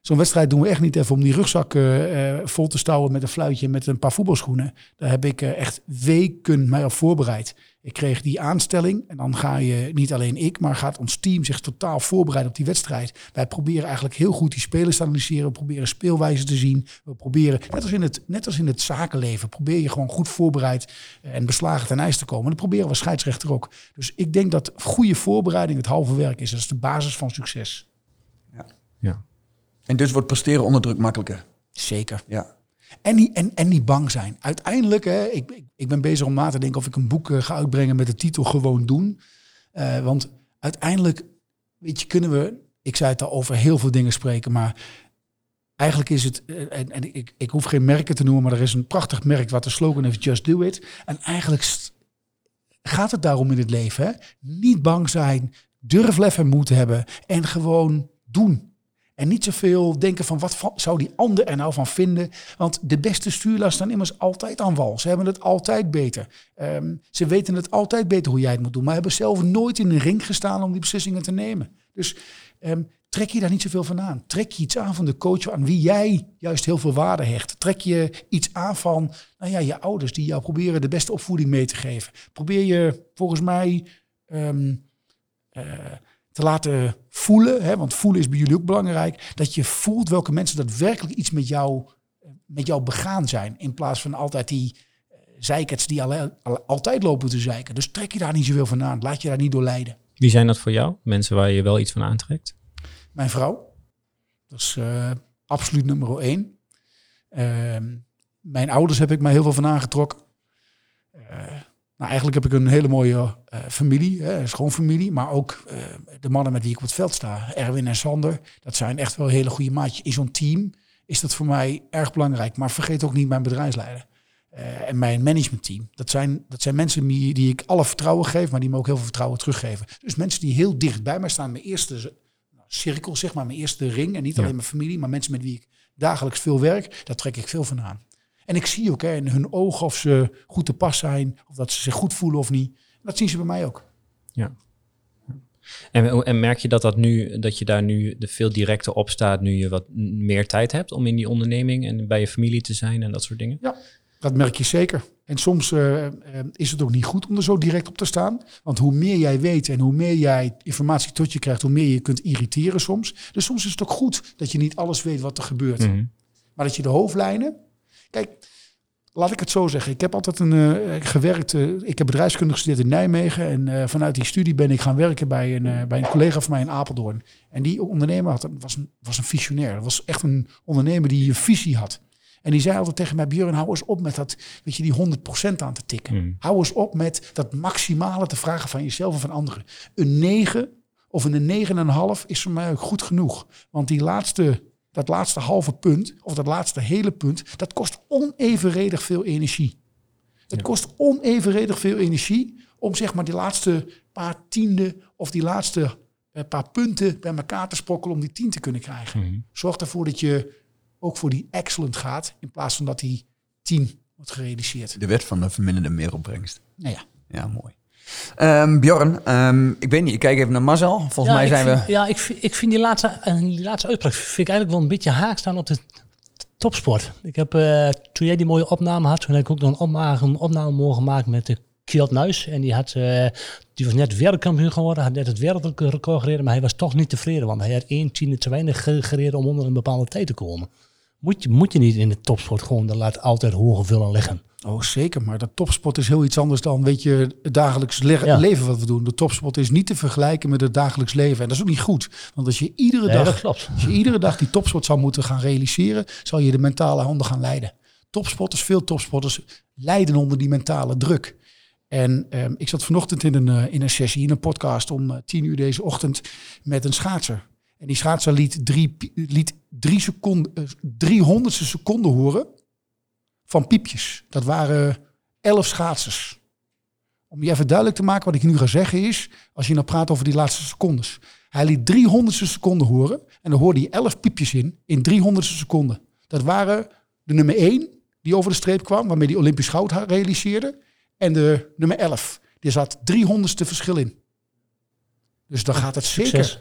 Zo'n wedstrijd doen we echt niet even om die rugzak uh, vol te stouwen met een fluitje en met een paar voetbalschoenen. Daar heb ik uh, echt weken mij op voorbereid. Ik kreeg die aanstelling en dan ga je, niet alleen ik, maar gaat ons team zich totaal voorbereiden op die wedstrijd. Wij proberen eigenlijk heel goed die spelers te analyseren. We proberen speelwijze te zien. We proberen, net als in het, net als in het zakenleven, probeer je gewoon goed voorbereid en beslagen ten ijs te komen. En dat proberen we scheidsrechter ook. Dus ik denk dat goede voorbereiding het halve werk is. Dat is de basis van succes. Ja. ja. En dus wordt presteren onder druk makkelijker. Zeker. Ja. En niet, en, en niet bang zijn. Uiteindelijk, hè, ik, ik ben bezig om na te denken of ik een boek uh, ga uitbrengen met de titel Gewoon doen. Uh, want uiteindelijk, weet je, kunnen we, ik zei het al, over heel veel dingen spreken. Maar eigenlijk is het, uh, en, en ik, ik hoef geen merken te noemen, maar er is een prachtig merk wat de slogan heeft, Just Do It. En eigenlijk gaat het daarom in het leven. Hè? Niet bang zijn, durf lef en moed hebben en gewoon doen. En niet zoveel denken van wat zou die ander er nou van vinden. Want de beste stuurlast staan immers altijd aan wal. Ze hebben het altijd beter. Um, ze weten het altijd beter hoe jij het moet doen. Maar hebben zelf nooit in een ring gestaan om die beslissingen te nemen. Dus um, trek je daar niet zoveel van aan. Trek je iets aan van de coach aan wie jij juist heel veel waarde hecht. Trek je iets aan van nou ja, je ouders die jou proberen de beste opvoeding mee te geven. Probeer je volgens mij... Um, uh, te laten voelen, hè, want voelen is bij jullie ook belangrijk, dat je voelt welke mensen daadwerkelijk iets met jou, met jou begaan zijn. In plaats van altijd die uh, zeikers die al, al, altijd lopen te zeiken. Dus trek je daar niet zoveel van aan. Laat je daar niet door leiden. Wie zijn dat voor jou? Mensen waar je wel iets van aantrekt? Mijn vrouw. Dat is uh, absoluut nummer één. Uh, mijn ouders heb ik mij heel veel van aangetrokken. Uh, nou, eigenlijk heb ik een hele mooie uh, familie, hè, schoonfamilie, maar ook uh, de mannen met wie ik op het veld sta, Erwin en Sander, dat zijn echt wel hele goede maatjes. In zo'n team is dat voor mij erg belangrijk. Maar vergeet ook niet mijn bedrijfsleider uh, en mijn managementteam. Dat zijn, dat zijn mensen die, die ik alle vertrouwen geef, maar die me ook heel veel vertrouwen teruggeven. Dus mensen die heel dicht bij mij staan, mijn eerste cirkel, zeg maar, mijn eerste ring. En niet ja. alleen mijn familie, maar mensen met wie ik dagelijks veel werk, daar trek ik veel van aan. En ik zie ook hè, in hun ogen of ze goed te pas zijn, of dat ze zich goed voelen of niet. Dat zien ze bij mij ook. Ja. En, en merk je dat, dat, nu, dat je daar nu de veel directer op staat, nu je wat meer tijd hebt om in die onderneming en bij je familie te zijn en dat soort dingen? Ja, dat merk je zeker. En soms uh, is het ook niet goed om er zo direct op te staan. Want hoe meer jij weet en hoe meer jij informatie tot je krijgt, hoe meer je kunt irriteren soms. Dus soms is het ook goed dat je niet alles weet wat er gebeurt. Mm -hmm. Maar dat je de hoofdlijnen, Kijk, laat ik het zo zeggen. Ik heb altijd een, uh, gewerkt. Uh, ik heb bedrijfskunde gestudeerd in Nijmegen. En uh, vanuit die studie ben ik gaan werken bij een, bij een collega van mij in Apeldoorn. En die ondernemer had, was, een, was een visionair. Dat was echt een ondernemer die een visie had. En die zei altijd tegen mij, Björn, hou eens op met dat, weet je, die 100% aan te tikken. Mm. Hou eens op met dat maximale te vragen van jezelf en van anderen. Een 9 of een 9,5 is voor mij ook goed genoeg. Want die laatste dat laatste halve punt, of dat laatste hele punt, dat kost onevenredig veel energie. Het ja. kost onevenredig veel energie om zeg maar die laatste paar tiende of die laatste uh, paar punten bij elkaar te sprokkelen om die tien te kunnen krijgen. Mm -hmm. Zorg ervoor dat je ook voor die excellent gaat, in plaats van dat die tien wordt gerealiseerd. De wet van de verminderde meeropbrengst. Nou ja, Ja, mooi. Ehm, Bjorn, ehm, ik weet niet, ik kijk even naar Marcel. Volgens ja, mij ik zijn vind, we... Ja, ik vind, ik vind die, laatste, eh, die laatste uitspraak vind ik eigenlijk wel een beetje haak staan op de topsport. Ik heb, eh, toen jij die mooie opname had, toen heb ik ook nog een opname, een opname mogen maken met de Kjeld Nuis. En die, had, eh, die was net wereldkampioen geworden, had net het wereldrecord gereden, maar hij was toch niet tevreden, want hij had één tiende te weinig ge- gereden om onder een bepaalde tijd te komen. Moet je, moet je niet in de topsport gewoon, dat laat altijd hoge vullen liggen. Oh zeker. Maar de topsport is heel iets anders dan, weet je, het dagelijks le- Ja. leven wat we doen. De topsport is niet te vergelijken met het dagelijks leven. En dat is ook niet goed. Want als je iedere Nee, dag klopt. Als je iedere dag die topsport zou moeten gaan realiseren, zal je de mentale handen gaan leiden. Topsporters, veel topsporters, lijden onder die mentale druk. En ehm, ik zat vanochtend in een, eh, in een sessie, in een podcast om eh, tien uur deze ochtend met een schaatser. En die schaatser liet drie, liet drie seconden, eh, driehonderdste seconden horen van piepjes. Dat waren elf schaatsers. Om je even duidelijk te maken wat ik nu ga zeggen is, als je nou praat over die laatste secondes. Hij liet 300ste seconden horen en dan hoorde hij 11 piepjes in, in 300ste seconden. Dat waren de nummer 1 die over de streep kwam, waarmee hij Olympisch goud realiseerde. En de nummer 11. Die zat 300ste verschil in. Dus dan gaat het zeker Succes.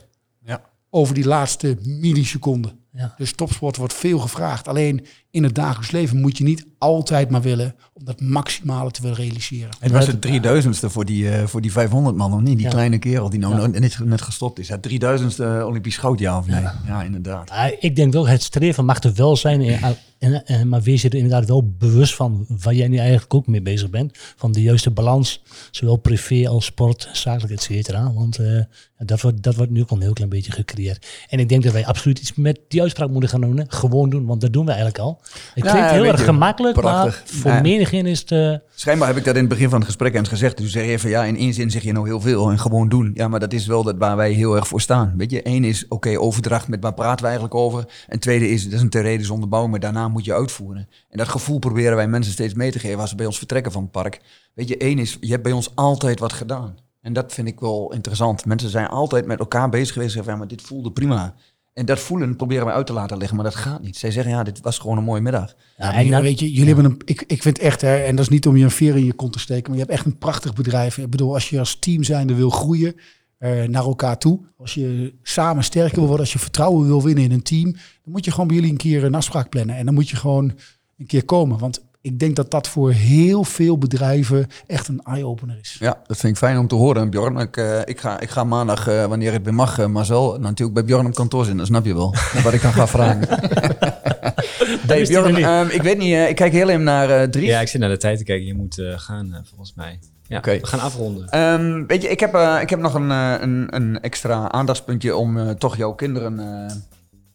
over die laatste milliseconden. Ja. Dus topsport wordt veel gevraagd. Alleen in het dagelijks leven moet je niet altijd maar willen om dat maximale te willen realiseren. Het was het 3000ste voor die, eh, voor die 500 man, of niet? Die Ja. kleine kerel die nou Ja. net, net gestopt is. Het 3000ste Olympisch goud, ja of nee? Ja, inderdaad. Ik denk wel, het streven mag er wel zijn. En, en, en- maar wees je er inderdaad wel bewust van waar jij nu eigenlijk ook mee bezig bent. Van de juiste balans, zowel privé als sport, zakelijk, et cetera. Want eh, dat, wordt, dat wordt nu ook al een heel klein beetje gecreëerd. En ik denk dat wij absoluut iets met die uitspraak moeten gaan doen. Gewoon doen, want dat doen we eigenlijk al. Het Ja, klinkt heel erg je, gemakkelijk, prachtig. maar voor Ja. menigeen is het... eh, Schijnbaar heb ik dat in het begin van het gesprek eens gezegd. Toen zeg je van ja, in één zin zeg je nou heel veel en gewoon doen. Ja, maar dat is wel dat waar wij heel erg voor staan. Weet je, één is oké, overdracht met waar praten we eigenlijk over. En tweede is, dat is een theoretisch onderbouwing, maar daarna moet je uitvoeren. En dat gevoel proberen wij mensen steeds mee te geven als ze bij ons vertrekken van het park. Weet je, één is, je hebt bij ons altijd wat gedaan. En dat vind ik wel interessant. Mensen zijn altijd met elkaar bezig geweest van ja, maar dit voelde prima. En dat voelen proberen we uit te laten leggen, maar dat gaat niet. Zij zeggen ja, dit was gewoon een mooie middag. ja, En en dan- weet je, jullie hebben een. Ik, ik vind echt, hè, en dat is niet om je een veer in je kont te steken, maar je hebt echt een prachtig bedrijf. Ik bedoel, als je als team zijnde wil groeien eh, naar elkaar toe, als je samen sterker wil worden, als je vertrouwen wil winnen in een team, dan moet je gewoon bij jullie een keer een afspraak plannen. En dan moet je gewoon een keer komen. Want ik denk dat dat voor heel veel bedrijven echt een eye-opener is. Ja, dat vind ik fijn om te horen, Bjorn. Ik, eh, ik, ga, ik ga maandag, eh, wanneer het weer mag, uh, Marcel, natuurlijk bij Bjorn op kantoor zitten. Dat snap je wel. wat ik dan ga vragen. hey, Bjorn, ehm, ik weet niet, eh, ik kijk heel even naar eh Dries. Ja, ik zit naar de tijd te kijken. Je moet eh, gaan, eh, volgens mij. Ja, Oké. we gaan afronden. Ehm, weet je, ik heb, eh, ik heb nog een, eh, een, een extra aandachtspuntje om eh, toch jouw kinderen eh,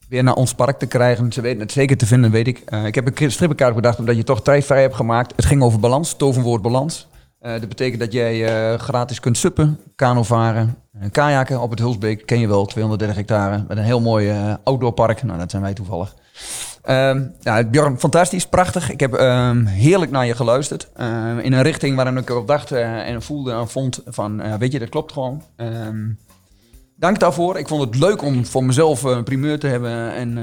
weer naar ons park te krijgen. Ze weten het zeker te vinden, weet ik. Eh, ik heb een strippenkaart bedacht omdat je toch tijdvrij hebt gemaakt. Het ging over balans, toverwoord balans. Eh, dat betekent dat jij eh, gratis kunt suppen, kano varen, kajaken op het Hulsbeek. Ken je wel, 230 hectare. Met een heel mooi outdoorpark. Nou, dat zijn wij toevallig. Ehm ja, Bjorn, fantastisch, prachtig. Ik heb ehm, heerlijk naar je geluisterd. Ehm, in een richting waarin ik op dacht en voelde en vond van, weet je, dat klopt gewoon. Dank daarvoor. Ik vond het leuk om voor mezelf eh, een primeur te hebben en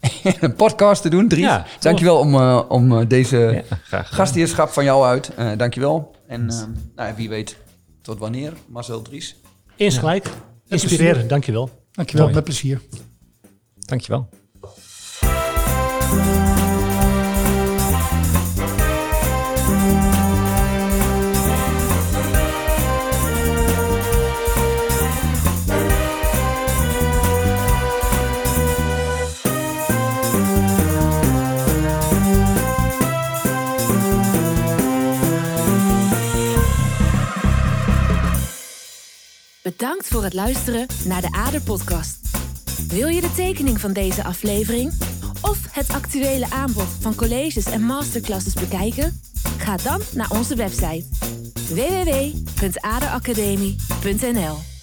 eh, een podcast te doen. Dries, Ja, dankjewel om, eh, om deze Ja, gastheerschap van jou uit. Eh dankjewel. En nou, ja, wie weet tot wanneer, Marcel Dries. Eens gelijk. Inspireren, dankjewel. Dankjewel, Mooi. met plezier. Dankjewel. Bedankt voor het luisteren naar de Ader Podcast. Wil je de tekening van deze aflevering of het actuele aanbod van colleges en masterclasses bekijken? Ga dan naar onze website www.aderacademie.nl.